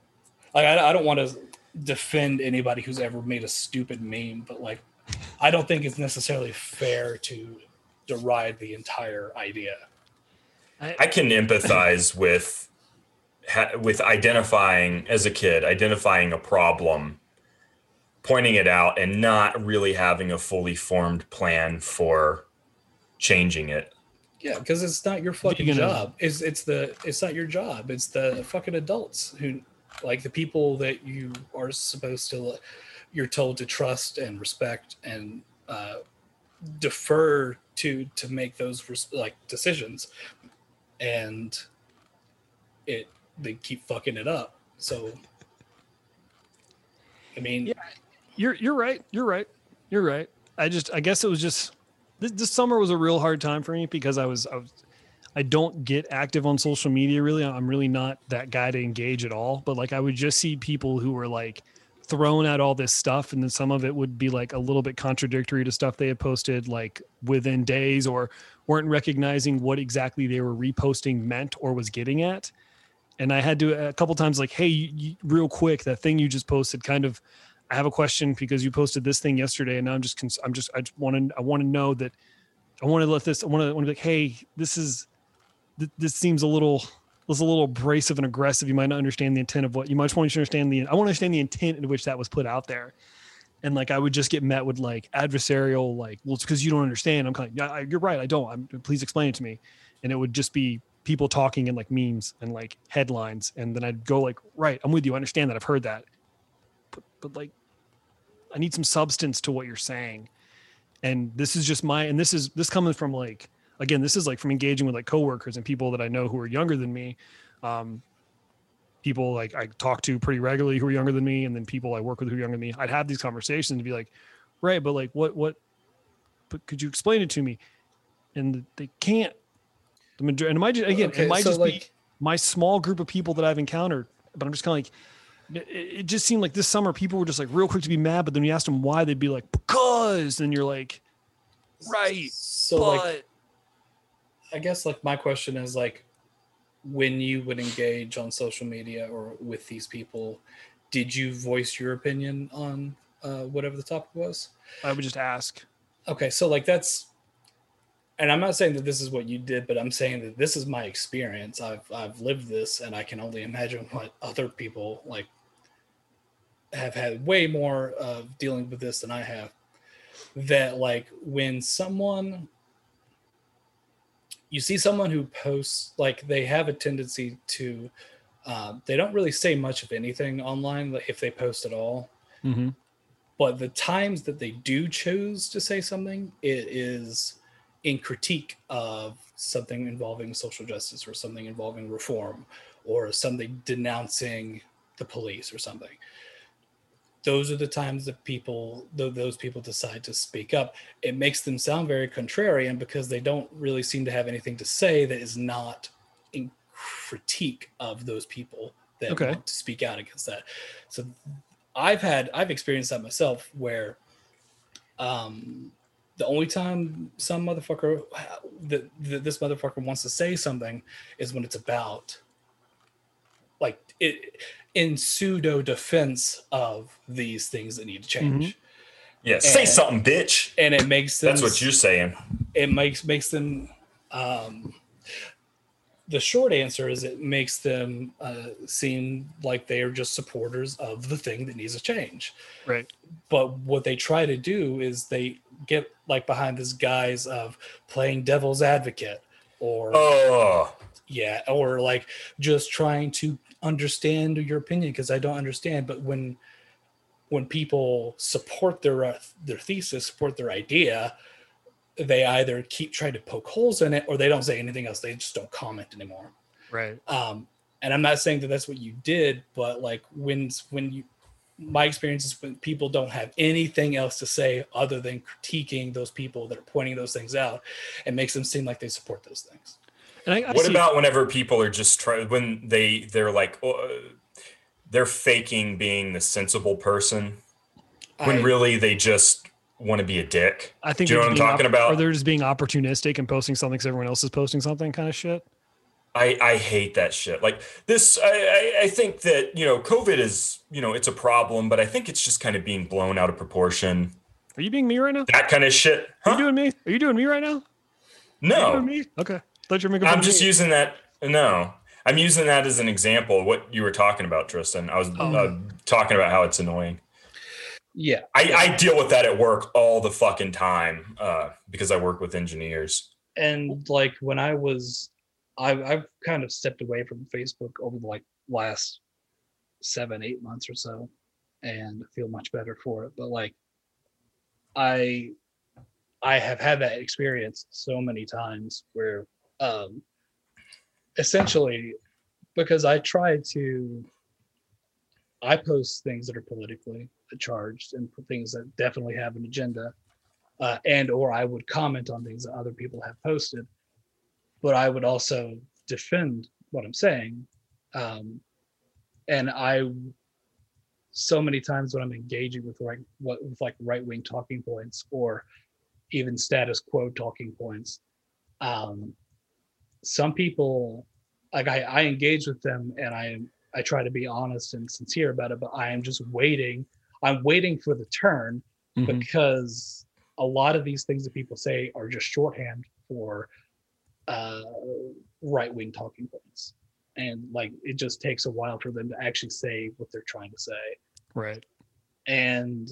like, I, I don't want to defend anybody who's ever made a stupid meme, but like, I don't think it's necessarily fair to deride the entire idea. I can empathize [laughs] with with identifying as a kid, identifying a problem, pointing it out, and not really having a fully formed plan for changing it. Yeah, because it's not your fucking gonna- job. It's it's the it's not your job. It's the fucking adults who like the people that you are supposed to you're told to trust and respect and uh, defer to to make those res- like decisions, and it they keep fucking it up. So, I mean, Yeah. You're you're right. You're right. You're right. I just I guess it was just this, this summer was a real hard time for me because I was I was I don't get active on social media really. I'm really not that guy to engage at all. But like I would just see people who were like throwing out all this stuff and then some of it would be like a little bit contradictory to stuff they had posted like within days or weren't recognizing what exactly they were reposting meant or was getting at and i had to a couple times like hey you, you, real quick that thing you just posted kind of i have a question because you posted this thing yesterday and now i'm just cons- i'm just i just want to i want to know that i want to let this i want to want to be like hey this is th- this seems a little was a little abrasive and aggressive. You might not understand the intent of what you might want to understand the. I want to understand the intent in which that was put out there, and like I would just get met with like adversarial, like, well, it's because you don't understand. I'm kind of, yeah, I- you're right, I don't. I'm, please explain it to me, and it would just be people talking in like memes and like headlines, and then I'd go like, right, I'm with you, I understand that, I've heard that, but but like, I need some substance to what you're saying, and this is just my, and this is this coming from like again, this is like from engaging with like coworkers and people that I know who are younger than me. Um, people like I talk to pretty regularly who are younger than me, and then people I work with who are younger than me. I'd have these conversations and be like, right, but like, what, what, but could you explain it to me? And they can't. The majority, and it might just, again, Okay, it might so, just be like- my small group of people that I've encountered, but I'm just kind of like, it, it just seemed like this summer people were just like real quick to be mad, but then you asked them why, they'd be like, because, and you're like, right, So but like I guess like my question is like when you would engage on social media or with these people, did you voice your opinion on uh, whatever the topic was? I would just ask. Okay, so like that's and I'm not saying that this is what you did, but I'm saying that this is my experience. I've I've lived this and I can only imagine what other people like have had way more of dealing with this than I have. That like when someone you see someone who posts like they have a tendency to uh, they don't really say much of anything online if they post at all Mm-hmm. but the times that they do choose to say something it is in critique of something involving social justice or something involving reform or something denouncing the police or something those are the times that people th- those people decide to speak up it makes them sound very contrarian because they don't really seem to have anything to say that is not in critique of those people that Okay. want to speak out against that so i've had i've experienced that myself where um the only time some motherfucker that this motherfucker wants to say something is when it's about like it in pseudo defense of these things that need to change Yeah, say And- something, bitch. and it makes them That's what you're saying. it makes makes them um the short answer is it makes them uh, seem like they are just supporters of the thing that needs to change Right. but what they try to do is they get like behind this guise of playing devil's advocate or Oh, yeah or like just trying to understand your opinion because i don't understand but when when people support their uh, their thesis support their idea they either keep trying to poke holes in it or they don't say anything else. They just don't comment anymore. Right. um and i'm not saying that that's what you did but like when when you my experience is when people don't have anything else to say other than critiquing those people that are pointing those things out it makes them seem like they support those things And I, I what see- about whenever people are just trying when they they're like oh, they're faking being the sensible person when I- really they just want to be a dick. I think Do you know what I'm talking op- about? Or they're just being opportunistic and posting something because everyone else is posting something kind of shit. I, I hate that shit. Like this, I, I, I think that, you know, COVID is, you know, it's a problem, but I think it's just kind of being blown out of proportion. Are you being me right now? that kind of shit. Are you doing me? Are you doing me right now? Are you No, doing me? Okay. Thought you were making I'm just me. using that. No, I'm using that as an example. of What you were talking about, Tristan. I was Oh. uh, talking about how it's annoying. Yeah. I, I deal with that at work all the fucking time uh, because I work with engineers. and like when I was, I've I've kind of stepped away from Facebook over the like last seven eight months or so, and feel much better for it. But like, I I have had that experience so many times where, um, essentially, because I try to, I post things that are politically charged and things that definitely have an agenda uh, and or I would comment on things that other people have posted, but I would also defend what I'm saying. Um, and I, so many times when I'm engaging with right, what with like right wing talking points or even status quo talking points, um, some people like I, I engage with them and I I try to be honest and sincere about it, but I am just waiting. I'm waiting for the turn Mhm. because a lot of these things that people say are just shorthand for uh, right wing talking points. And like it just takes a while for them to actually say what they're trying to say. Right. And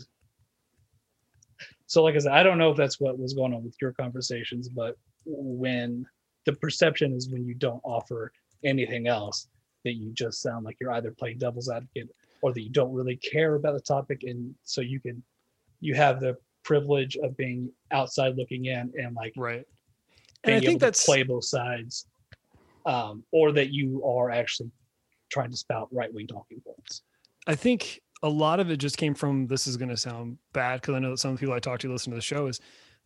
so, like I said, I don't know if that's what was going on with your conversations, but when the perception is when you don't offer anything else, that you just sound like you're either playing devil's advocate or that you don't really care about the topic. And so you can, you have the privilege of being outside looking in and like Right. And I think that's play both sides, um, or that you are actually trying to spout right wing talking points. I think a lot of it just came from this is going to sound bad because I know that some people I talk to listen to the show is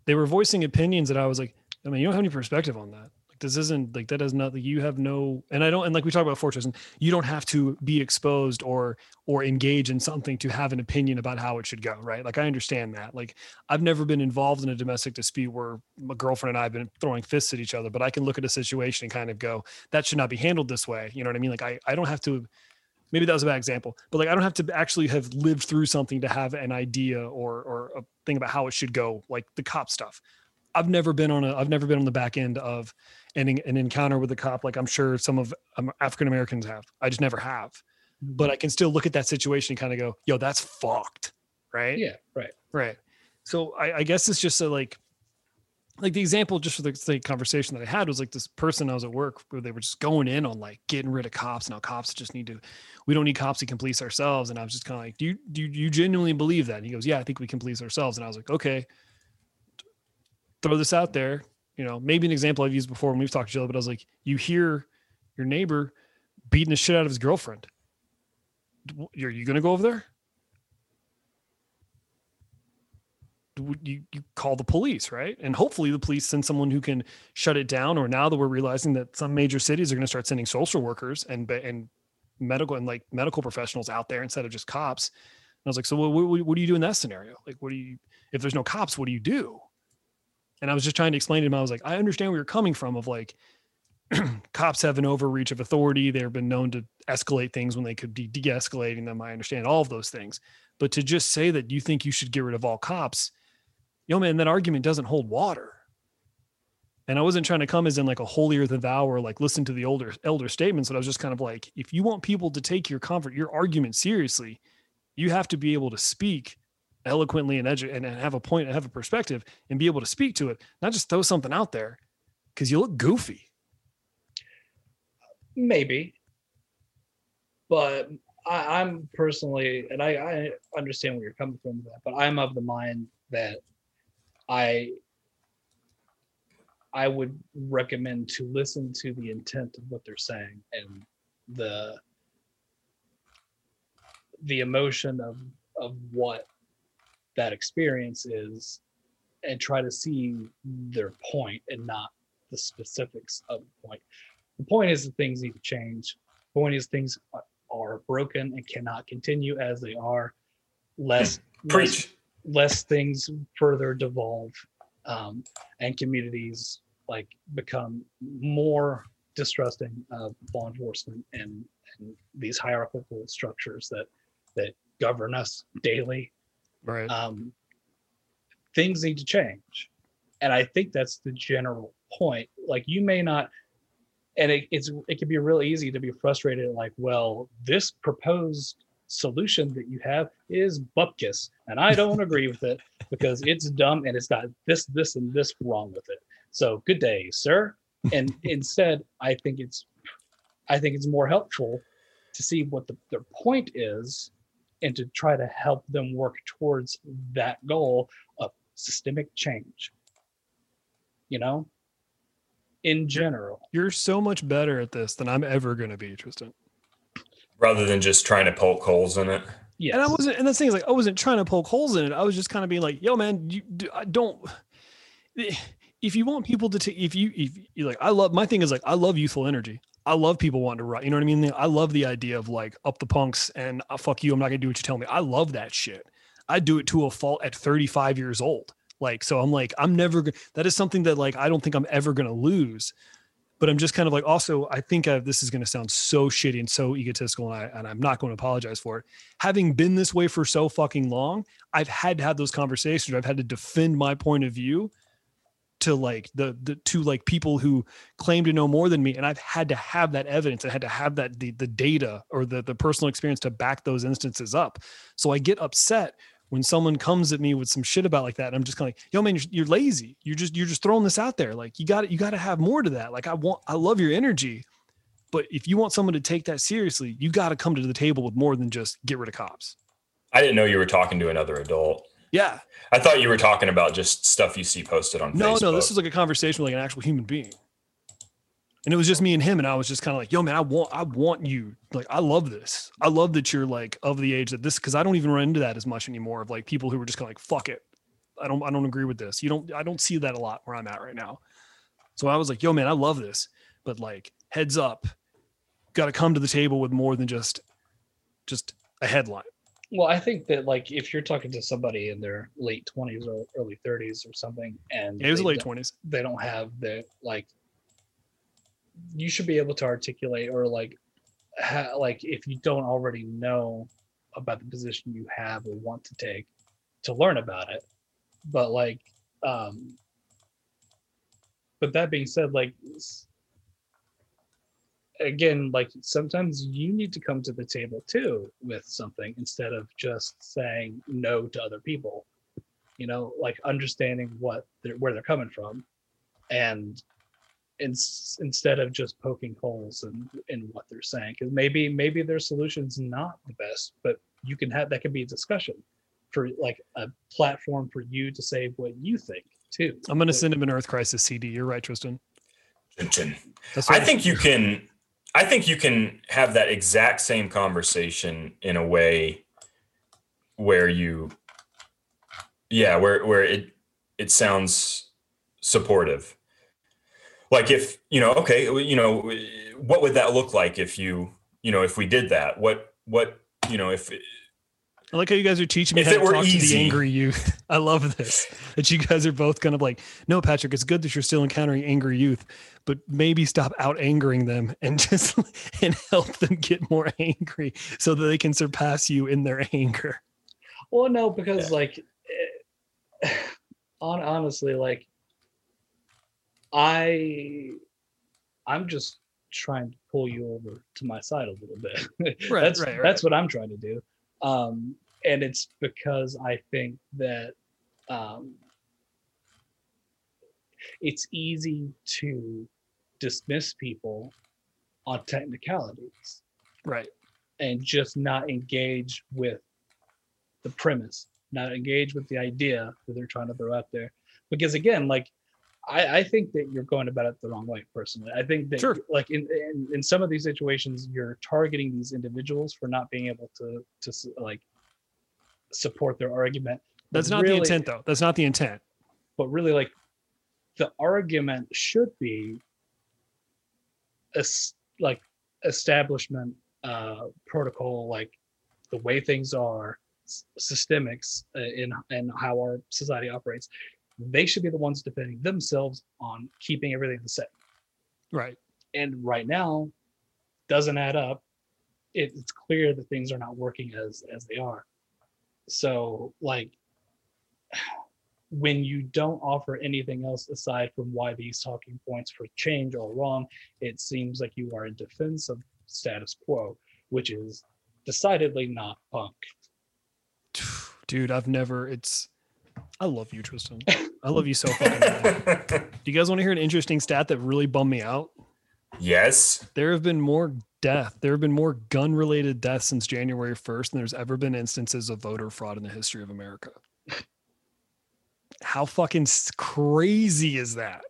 they were voicing opinions that I was like, I mean, you don't have any perspective on that. This isn't like that not like You have no, and I don't, and like we talked about Fortress, and you don't have to be exposed or or engage in something to have an opinion about how it should go, right? Like I understand that. Like I've never been involved in a domestic dispute where my girlfriend and I have been throwing fists at each other, but I can look at a situation and kind of go, that should not be handled this way. You know what I mean? Like I I don't have to maybe that was a bad example, but like I don't have to actually have lived through something to have an idea or or a thing about how it should go, like the cop stuff. I've never been on a I've never been on the back end of an, an encounter with a cop like I'm sure some of um, African Americans have. I just never have. But I can still look at that situation and kind of go, "Yo, that's fucked." Right? Yeah, right. Right. So I, I guess it's just a, like, like the example just for the, conversation that I had was like this person I was at work where they were just going in on like getting rid of cops. Now cops just need to, we don't need cops. We can police ourselves. And I was just kind of like, do you, do you, you genuinely believe that? And he goes, yeah, I think we can police ourselves. And I was like, okay, throw this out there. You know, maybe an example I've used before when we've talked to Jill, but I was like, you hear your neighbor beating the shit out of his girlfriend. Are you going to go over there? you, you call the police, right? And hopefully the police send someone who can shut it down. Or now that we're realizing that some major cities are going to start sending social workers and and medical and like medical professionals out there instead of just cops. And I was like, so what, what, what do you do in that scenario? Like, what do you if there's no cops? What do you do? And I was just trying to explain to him. I was like, I understand where you're coming from. Of like, [clears throat] cops have an overreach of authority. They've been known to escalate things when they could be de-escalating them. I understand all of those things, but to just say that you think you should get rid of all cops yo man that argument doesn't hold water and i wasn't trying to come as in like a holier than thou or like listen to the older elder statements but i was just kind of like if you want people to take your comfort your argument seriously you have to be able to speak eloquently and edu- and have a point and have a perspective and be able to speak to it not just throw something out there because you look goofy Maybe. But I, I'm personally, and I, I understand where you're coming from with that, but I'm of the mind that I I would recommend to listen to the intent of what they're saying and the the emotion of of what that experience is and try to see their point and not the specifics of the point. The point is that things need to change. The point is things are- broken and cannot continue as they are. Less, less, Preach. less things further devolve, um, and communities like become more distrusting of law enforcement and, and these hierarchical structures that that govern us daily right. Um, things need to change. And i think that's the general point. Like you may not and it, it's it can be real easy to be frustrated like well this proposed solution that you have is bupkis and i don't [laughs] agree with it because it's dumb and it's got this this and this wrong with it. So good day sir. And [laughs] instead i think it's i think it's more helpful to see what the, their point is and to try to help them work towards that goal of systemic change you know in general You're so much better at this than I'm ever going to be, Tristan. rather than just trying to poke holes in it. Yeah, And I wasn't, and the thing is, like, I wasn't trying to poke holes in it. I was just kind of being like, "Yo, man, you do, I don't." [sighs] If you want people to take, if you, if you like, I love my thing is like, I love youthful energy. I love people wanting to write. You know what I mean? I love the idea of like up the punks and uh, fuck you. I'm not gonna do what you tell me. I love that shit. I do it to a fault at 35 years old. Like, so I'm like, I'm never. go- That is something that like I don't think I'm ever gonna lose. But I'm just kind of like, also, I think i this is going to sound so shitty and so egotistical, and, I, and I'm not going to apologize for it. Having been this way for so fucking long, I've had to have those conversations. I've had to defend my point of view to like the the to like people who claim to know more than me, and I've had to have that evidence. I had to have that the the data or the the personal experience to back those instances up. So I get upset when someone comes at me with some shit about like that. And I'm just kind of like, yo, man, you're, you're lazy. You're just you're just throwing this out there. Like you got you got to have more to that. Like I want I love your energy, but if you want someone to take that seriously, you got to come to the table with more than just get rid of cops. I didn't know you were talking to another adult. Yeah. I thought you were talking about just stuff you see posted on No, Facebook. no, no, this is like a conversation with like an actual human being. And it was just me and him, and I was just kind of like, "Yo, man, I want, I want you. Like, I love this. I love that you're like of the age that this, because I don't even run into that as much anymore. Of like people who are just kind of like, "Fuck it, I don't, I don't agree with this." You don't, I don't see that a lot where I'm at right now. So I was like, "Yo, man, I love this, but like, heads up, got to come to the table with more than just, just a headline." Well, I think that like if you're talking to somebody in their late 20s or early 30s or something, and Yeah, it was they late don't- twenties. they don't have the like, you should be able to articulate or like, ha- like if you don't already know about the position you have or want to take, to learn about it. But like, um, but that being said, like again, like sometimes you need to come to the table too with something instead of just saying no to other people. You know, like understanding what they're, where they're coming from, and in, instead of just poking holes in in what they're saying, because maybe maybe their solution's not the best, but you can have that can be a discussion for like a platform for you to say what you think too. I'm gonna But- send him an Earth Crisis CD. You're right, Tristan. Chin chin. That's I think you can I think you can have that exact same conversation in a way where you yeah, where where it it sounds supportive. Like if, you know, okay, you know, what would that look like if you, you know, if we did that? What what, you know, if I like how you guys are teaching me If how to were talk to the angry youth. [laughs] I love this. That you guys are both kind of like, no, Patrick, it's good that you're still encountering angry youth, but maybe stop out angering them and [laughs] just and help them get more angry so that they can surpass you in their anger. Well, no, because like, eh, [sighs] on honestly, like, I, I'm just trying to pull you over to my side a little bit. [laughs] Right, that's right, right. that's what I'm trying to do, um, and it's because I think that um, it's easy to dismiss people on technicalities Right. and just not engage with the premise, not engage with the idea that they're trying to throw out there. Because again, like I, I think that you're going about it the wrong way personally. I think that Sure. like in, in in some of these situations, you're targeting these individuals for not being able to to like support their argument. That's not the intent though. That's not the intent. But really, like the argument should be as like establishment uh, protocol, like the way things are, s- systemics uh, in in how our society operates. They should be the ones defending themselves on keeping everything the same. Right. And right now, doesn't add up. It, it's clear that things are not working as as they are. So like when you don't offer anything else aside from why these talking points for change are wrong, it seems like you are in defense of status quo, which is decidedly not punk. [sighs] Dude, I've never. It's. I love you, Tristan. [laughs] I love you so fucking. much. Do you guys want to hear an interesting stat that really bummed me out? Yes. There have been more death. There have been more gun-related deaths since January 1st than there's ever been instances of voter fraud in the history of America. How fucking crazy is that?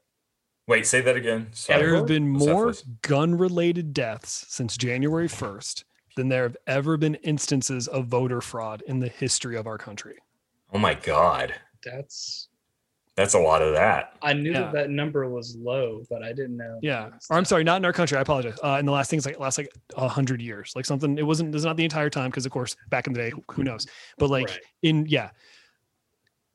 Wait, say that again. Sorry. There have been more gun-related deaths since January 1st than there have ever been instances of voter fraud in the history of our country. Oh my god. That's That's a lot of that. I knew Yeah. that that number was low, but I didn't know. Yeah. Or I'm sorry, not in our country. I apologize. Uh, in the last things like last like a hundred years, like something. It wasn't. It's not the entire time because, of course, back in the day, who knows? But like Right. in yeah.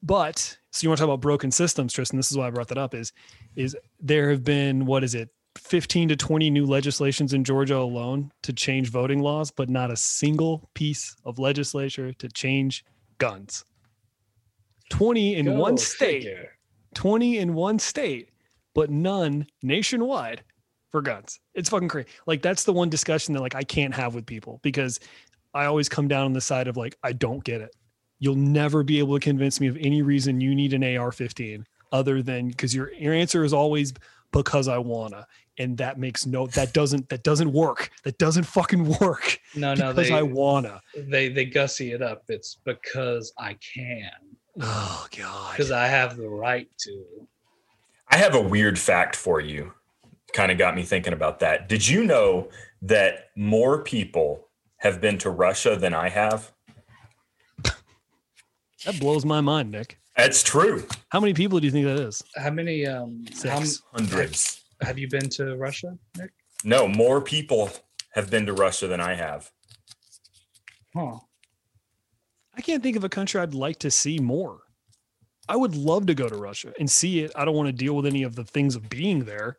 But so you want to talk about broken systems, Tristan? This is why I brought that up. Is is there have been what is it, 15 to 20 new legislations in Georgia alone to change voting laws, but not a single piece of legislature to change guns. 20 in one state. figure. 20 in one state, but none nationwide for guns. It's fucking crazy. Like that's the one discussion that like I can't have with people because I always come down on the side of like I don't get it. You'll never be able to convince me of any reason you need an AR-15 other than because your your answer is always because I wanna, and that makes no that doesn't that doesn't work. That doesn't fucking work No, no, because they I wanna. they they gussy it up. It's because I can, Oh god. because I have the right to. I have a weird fact for you. Kind of got me thinking about that. Did you know that more people have been to Russia than I have? That blows my mind, Nick. That's true. How many people do you think that is? How many? Um, how, m- Hundreds. have you been to Russia, Nick? No, more people have been to Russia than I have. Huh. I can't think of a country I'd like to see more. I would love to go to Russia and see it. I don't want to deal with any of the things of being there,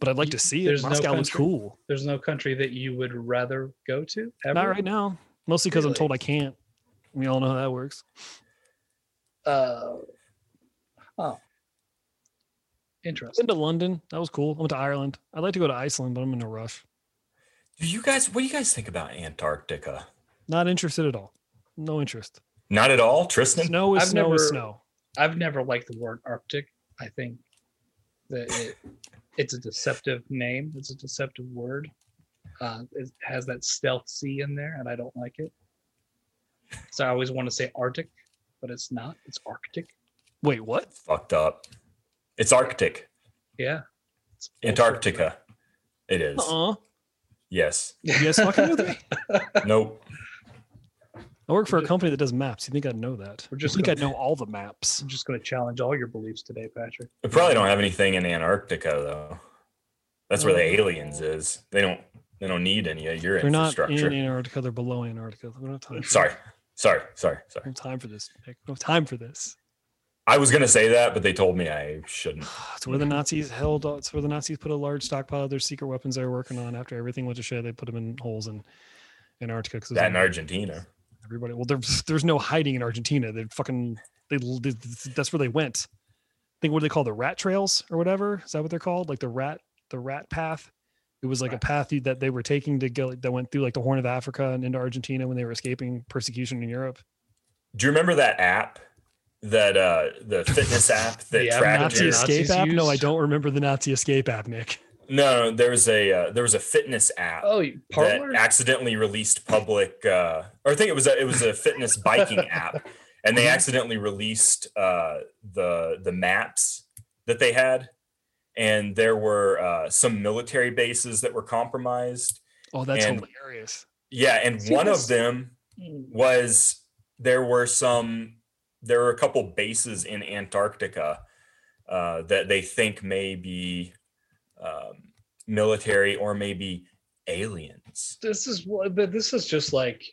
but I'd like to see it. There's no Moscow looks country? cool. There's no country that you would rather go to. Ever? Not right now, mostly because I'm told I can't. We all know how that works. Uh, oh, interesting. Been to London. That was cool. I went to Ireland. I'd like to go to Iceland, but I'm in a rush. Do you guys what do you guys think about Antarctica? Not interested at all. No interest. Not at all, Tristan? Snow is I've snow is never- snow. I've never liked the word Arctic. I think that it, it's a deceptive name. It's a deceptive word. Uh, it has that stealth C in there, and I don't like it. So I always want to say Arctic, but it's not. It's Arctic. Wait, what? Fucked up. It's Arctic. Yeah. It's. Antarctica. It is. Uh-uh. Yes. You guys fucking with me? Nope. I work for a company that does maps. You think I'd know that? We're I just think gonna- I'd know all the maps. I'm just going to challenge all your beliefs today, Patrick. We probably don't have anything in Antarctica though. That's where the Uh, aliens is. They don't they don't need any of your They're not in Antarctica. They're below Antarctica. We don't have time. For sorry. Sorry. Sorry. We Sorry. don't have time for this. Nick. We don't have time for this. I was gonna say that, but they told me I shouldn't. [sighs] It's where the Nazis held. It's where the Nazis put a large stockpile of their secret weapons they were working on. After everything went to shit, they put them in holes in Antarctica. 'cause it That in like Argentina. Everybody. Well, there's [laughs] there's no hiding in Argentina. They fucking they, they that's where they went. I think what do they call the rat trails or whatever? Is that what they're called? Like the rat the rat path. It was like a path that they were taking to go that went through like the Horn of Africa and into Argentina when they were escaping persecution in Europe. Do you remember that app? That uh the fitness app that [laughs] The app tracked Nazi escape app? No, I don't remember the Nazi escape app, Nick. No, there was a uh, there was a fitness app Oh, you- that accidentally released public uh or I think it was a it was a fitness biking [laughs] app and they accidentally released uh the the maps that they had and there were uh some military bases that were compromised. Oh, that's And- hilarious. Yeah, and See, one this- of them Mm, was there were some there were a couple bases in Antarctica uh, that they think may be um, military or maybe aliens. this is what but this is just like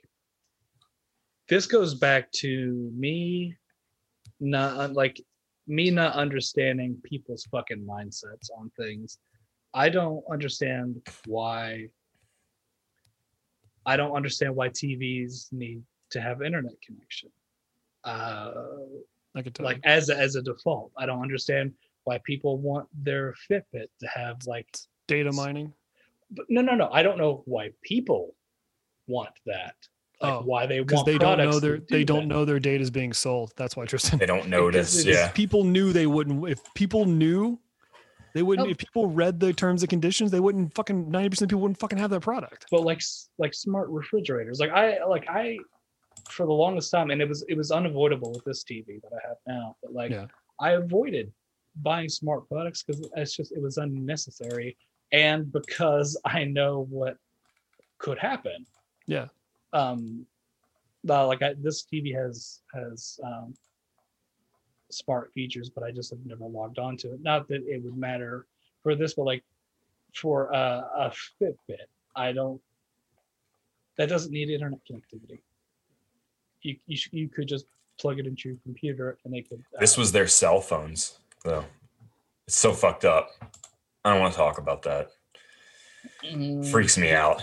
this goes back to me not like me not understanding people's fucking mindsets on things i don't understand why i don't understand why tvs need to have internet connection uh I could tell. like as a, as a default. I don't understand why people want their Fitbit to have like data mining. but no no no. I don't know why people want that. Like Oh, why they Because want they don't know their that they do don't that. know their data is being sold. That's why Tristan. They don't [laughs] notice. it's- Yeah. If people knew they wouldn't. If people knew, they wouldn't. No. If people read the terms and conditions, they wouldn't fucking ninety percent of people wouldn't fucking have that product. but like like smart refrigerators like i like i for the longest time and it was it was unavoidable with this tv that i have now but like Yeah. i avoided buying smart products because it's just it was unnecessary and because [laughs] i know what could happen. Yeah. um uh, like I, this tv has has um smart features but i just have never logged on to it. Not that it would matter for this but like for uh, a fitbit i don't that doesn't need internet connectivity. You you, sh- you could just plug it into your computer and they could This uh, was their cell phones, though. It's so fucked up. I don't want to talk about that. mm, Freaks me out.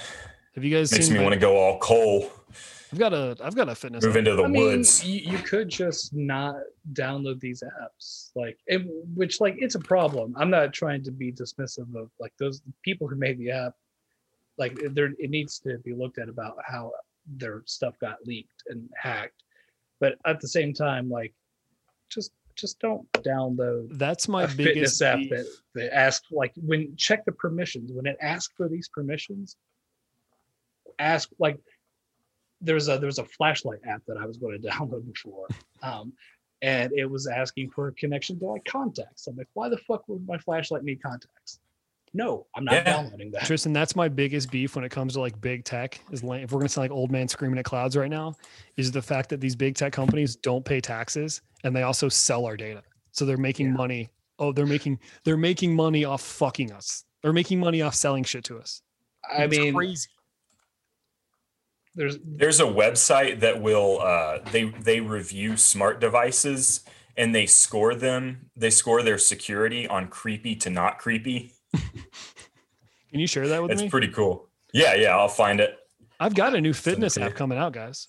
Have you guys Makes seen? me my- want to go all coal, I've got a I've got a fitness. move app. into the I mean, woods. You, you could just not download these apps, like it, which like it's a problem. I'm not trying to be dismissive of like those people who made the app. Like there, it needs to be looked at about how their stuff got leaked and hacked. But at the same time, like just just don't download That's my biggest app beef. that that asks like when check the permissions. When it asks for these permissions ask like there's a there's a flashlight app that i was going [laughs] to download before um and it was asking for a connection to like contacts. I'm like why the fuck would my flashlight need contacts no i'm not Yeah. downloading that Tristan, that's my biggest beef when it comes to like big tech. Is like, if we're gonna sound like old man screaming at clouds right now, is the fact that these big tech companies don't pay taxes and they also sell our data. So they're making Yeah. money. Oh, they're making they're making money off fucking us. They're making money off selling shit to us. i It's mean crazy. there's There's a website that will uh, they they review smart devices and they score them. They score their security on creepy to not creepy. [laughs] Can you share that with It's me? It's pretty cool. Yeah, yeah, I'll find it. I've got a new fitness app coming out, guys.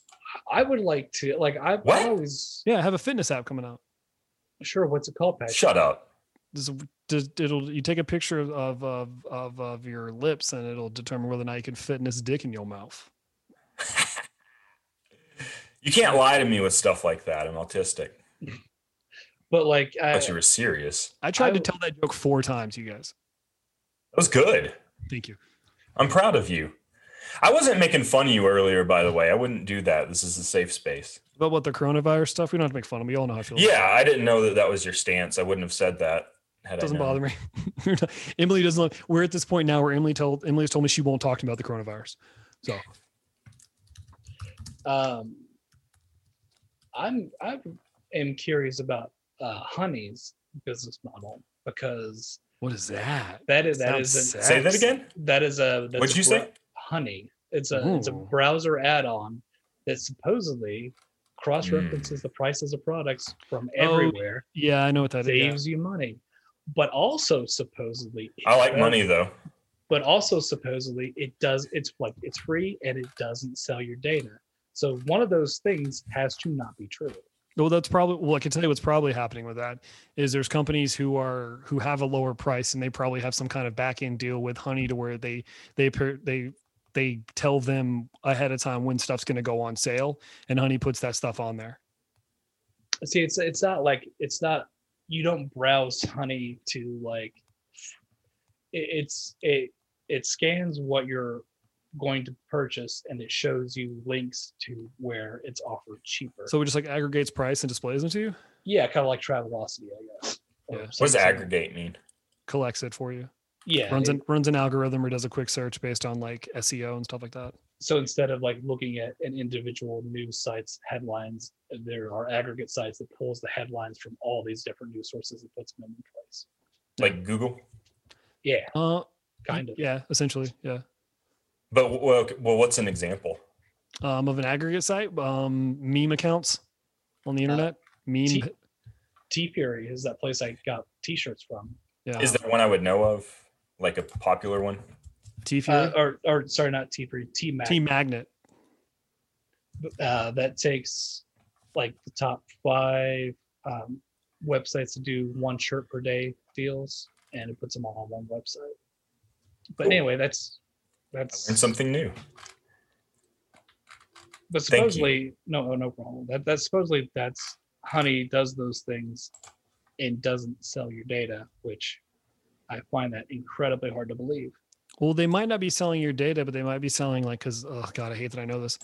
i would like to like i've What? always Yeah, I have a fitness app coming out. sure what's it called Patrick? Shut up. This is- does- it'll you take a picture of of, of of of your lips and it'll determine whether or not you can fit in this dick in your mouth. [laughs] You can't lie to me with stuff like that. I'm autistic. [laughs] but like I I, thought you were serious. I tried to tell that joke four times, you guys. That was good. Thank you. I'm proud of you. I wasn't making fun of you earlier, by the way. I wouldn't do that. This is a safe space. But what the coronavirus stuff, we don't have to make fun of. 'em. We all know how I feel. Yeah, I didn't know that that was your stance. I wouldn't have said that. Had it doesn't I bother me. [laughs] We're Emily doesn't. love- We're at this point now where Emily told Emily has told me she won't talk to me about the coronavirus. So um i'm i am curious about uh honey's business model because what is that? that is that Sounds a. Say that again. that is a that's What'd a you bro- say? honey it's a it's a browser add-on that supposedly cross references hmm. the prices of products from Oh, everywhere Yeah, I know what that is. Yeah. saves you money but also supposedly I like does- money though. but also supposedly it does it's like it's free and it doesn't sell your data so one of those things has to not be true Well, that's probably well. I can tell you what's probably happening with that is there's companies who are who have a lower price and they probably have some kind of back end deal with Honey to where they they they they tell them ahead of time when stuff's going to go on sale and Honey puts that stuff on there. see it's it's not like it's not you don't browse honey to like it, it's it it scans what you're going to purchase and it shows you links to where it's offered cheaper So it just like aggregates price and displays them to you, yeah kind of like travelocity i guess Yeah. What does aggregate mean? collects it for you, yeah runs it- an runs an algorithm or does a quick search based on like SEO and stuff like that. so instead of like looking at an individual news sites headlines there are aggregate sites that pulls the headlines from all these different news sources and puts them in place Like Google? yeah Uh, kind of yeah, essentially, yeah. But well, okay, well, what's an example? Um, of an aggregate site, um, meme accounts on the internet, meme. T- TeeFury is that place I got T-shirts from. yeah, Is there one I would know of? Like a popular one? TeeFury, Uh, or, or sorry, not TeeFury, T Mac. T Magnet. uh, that takes like the top five um, websites to do one shirt per day deals, and it puts them all on one website. But Cool. anyway, that's I that's learned something new. but supposedly no oh, no problem. That that's supposedly that's Honey does those things and doesn't sell your data, which I find that incredibly hard to believe. Well, they might not be selling your data, but they might be selling like because oh god, I hate that I know this.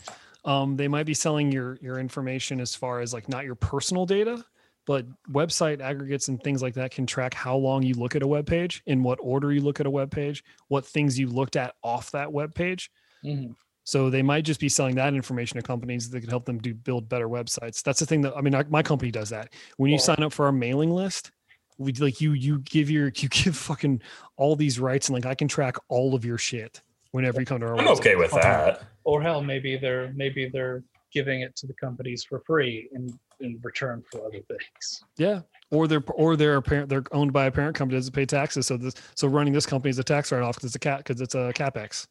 Um, they might be selling your your information as far as like not your personal data, but website aggregates and things like that can track how long you look at a web page, in what order you look at a web page, what things you looked at off that web page. Mhm. So they might just be selling that information to companies that can help them do build better websites. That's the thing that I mean, my company does that. When you Well- sign up for our mailing list, we like you you give your you [laughs] give fucking all these rights and like I can track all of your shit whenever you come to our I'm website. okay with that. Or hell, maybe they're maybe they're giving it to the companies for free in in return for other things. Yeah. Or they're or they're a parent they're owned by a parent company that doesn't pay taxes. So this so running this company is a tax write off because it's a cat because it's a capex.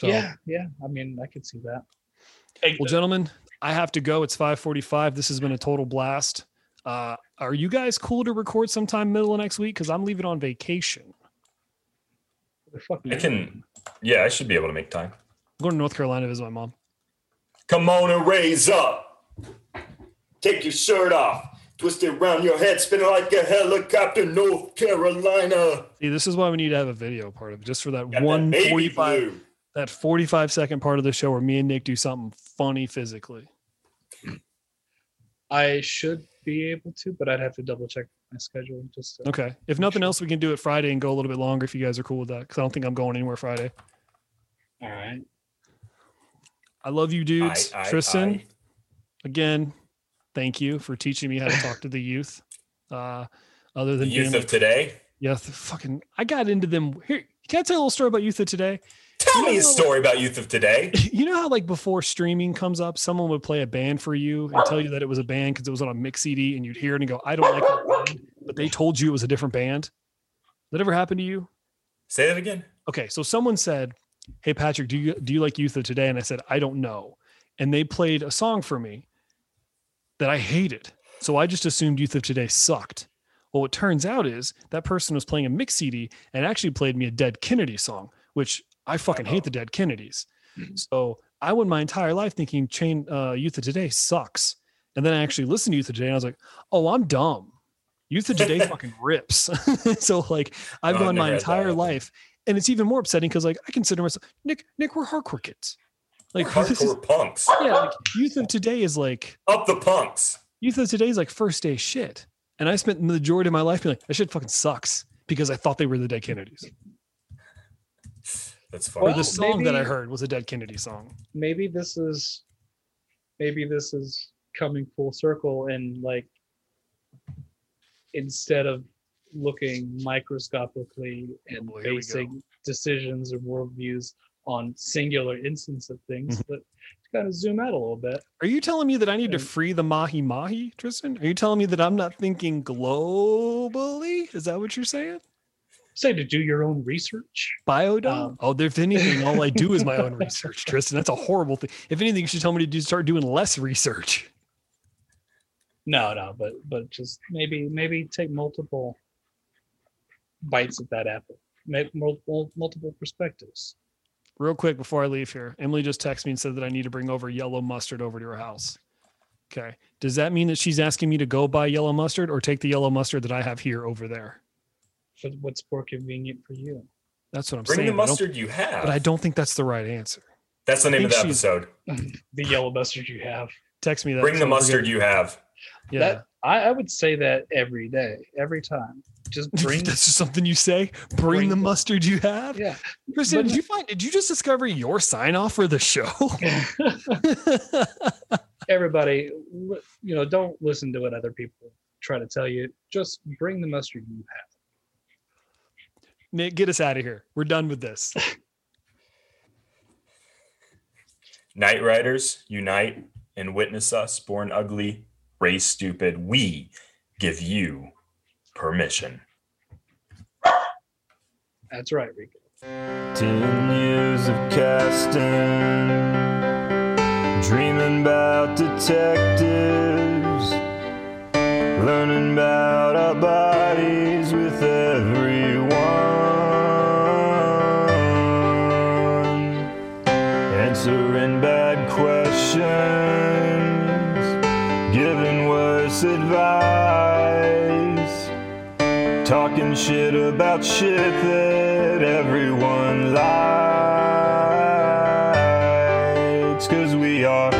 So Yeah, yeah. I mean, I could see that. Hey, well, gentlemen, I have to go. It's 545. This has been a total blast. Uh, are you guys cool to record sometime middle of next week? Because I'm leaving on vacation. the fuck I can, yeah, I should be able to make time. I'm going to North Carolina to visit my mom. Come on and raise up. Take your shirt off. Twist it around your head. Spin it like a helicopter. North Carolina. See, this is why we need to have a video part of it, just for that Got that one baby 45 blue. that 45 second part of the show where me and Nick do something funny physically. I should be able to, but I'd have to double check my schedule just to, Okay. If nothing else, we can do it Friday and go a little bit longer if you guys are cool with that. Because I don't think I'm going anywhere Friday. all right. I love you, dudes. I- I- Tristan, I- again, thank you for teaching me how to talk to the youth. Uh, other than being youth like, of today. yeah, fucking, I got into them. Here, can I tell a little story about youth of today? Tell You me a story about youth of today. [laughs] You know how like before streaming comes up, someone would play a band for you and tell you that it was a band because it was on a mix CD, and you'd hear it and go, "I don't like that band," but they told you it was a different band. That ever happened to you? Say that again. Okay, so someone said, "Hey Patrick, do you do you like Youth of Today?" And I said, "I don't know." And they played a song for me that I hated. So I just assumed Youth of Today sucked. Well, what turns out is that person was playing a mix CD and actually played me a Dead Kennedy song, which I fucking hate the Dead Kennedys. So I went my entire life thinking Chain uh, Youth of Today sucks, and then I actually listened to Youth of Today and I was like, "Oh, I'm dumb." Youth of Today [laughs] fucking rips. [laughs] so like I've I've gone my never had that entire life, and it's even more upsetting because like I consider myself Nick. Nick, we're hardcore kids. Like We're this is- punks. yeah, like Youth of Today is like Up the punks. Youth of Today is like first day shit, and I spent the majority of my life being like that shit fucking sucks because I thought they were the Dead Kennedys. That's Or the Well, song that I heard was a Dead Kennedy song. Maybe this is maybe this is coming full circle and like instead of looking microscopically oh, and boy, here we go. basing decisions or worldviews on singular instance of things, Mm-hmm. but to kind of zoom out a little bit. Are you telling me that I need to free the mahi mahi, Tristan? Are you telling me that I'm not thinking globally? Is that what you're saying? Say to do your own research. Biodome? Um, oh, if anything, all I do is my own [laughs] research, Tristan. That's a horrible thing. If anything, you should tell me to do start doing less research. No, no, but but just maybe maybe take multiple bites at that apple. Make multiple multiple perspectives. Real quick before I leave here, Emily just texted me and said that I need to bring over yellow mustard over to her house. Okay. Does that mean that she's asking me to go buy yellow mustard or take the yellow mustard that I have here over there? For what's more convenient for you. That's what I'm Bring saying. Bring the mustard you have. but I don't think that's the right answer. That's the name of the episode. the yellow mustard you have. Text me that. Bring the mustard you have. Yeah. That I, I would say that every day, every time. Just [laughs] bring that's just something you say. Bring, Bring the the- mustard you have. yeah. Kristen, did you find? Did you just discover your sign off for the show? [laughs] [laughs] Everybody, you know, don't listen to what other people try to tell you. Just bring the mustard you have. Nick, get us out of here. We're done with this. Night Riders, unite and witness us, born ugly, raised stupid. We give you permission. That's right, Rico. Ten years of casting, dreaming about detectives, learning about our bodies with everyone, answering bad Talking shit about shit that everyone likes. Cause we are.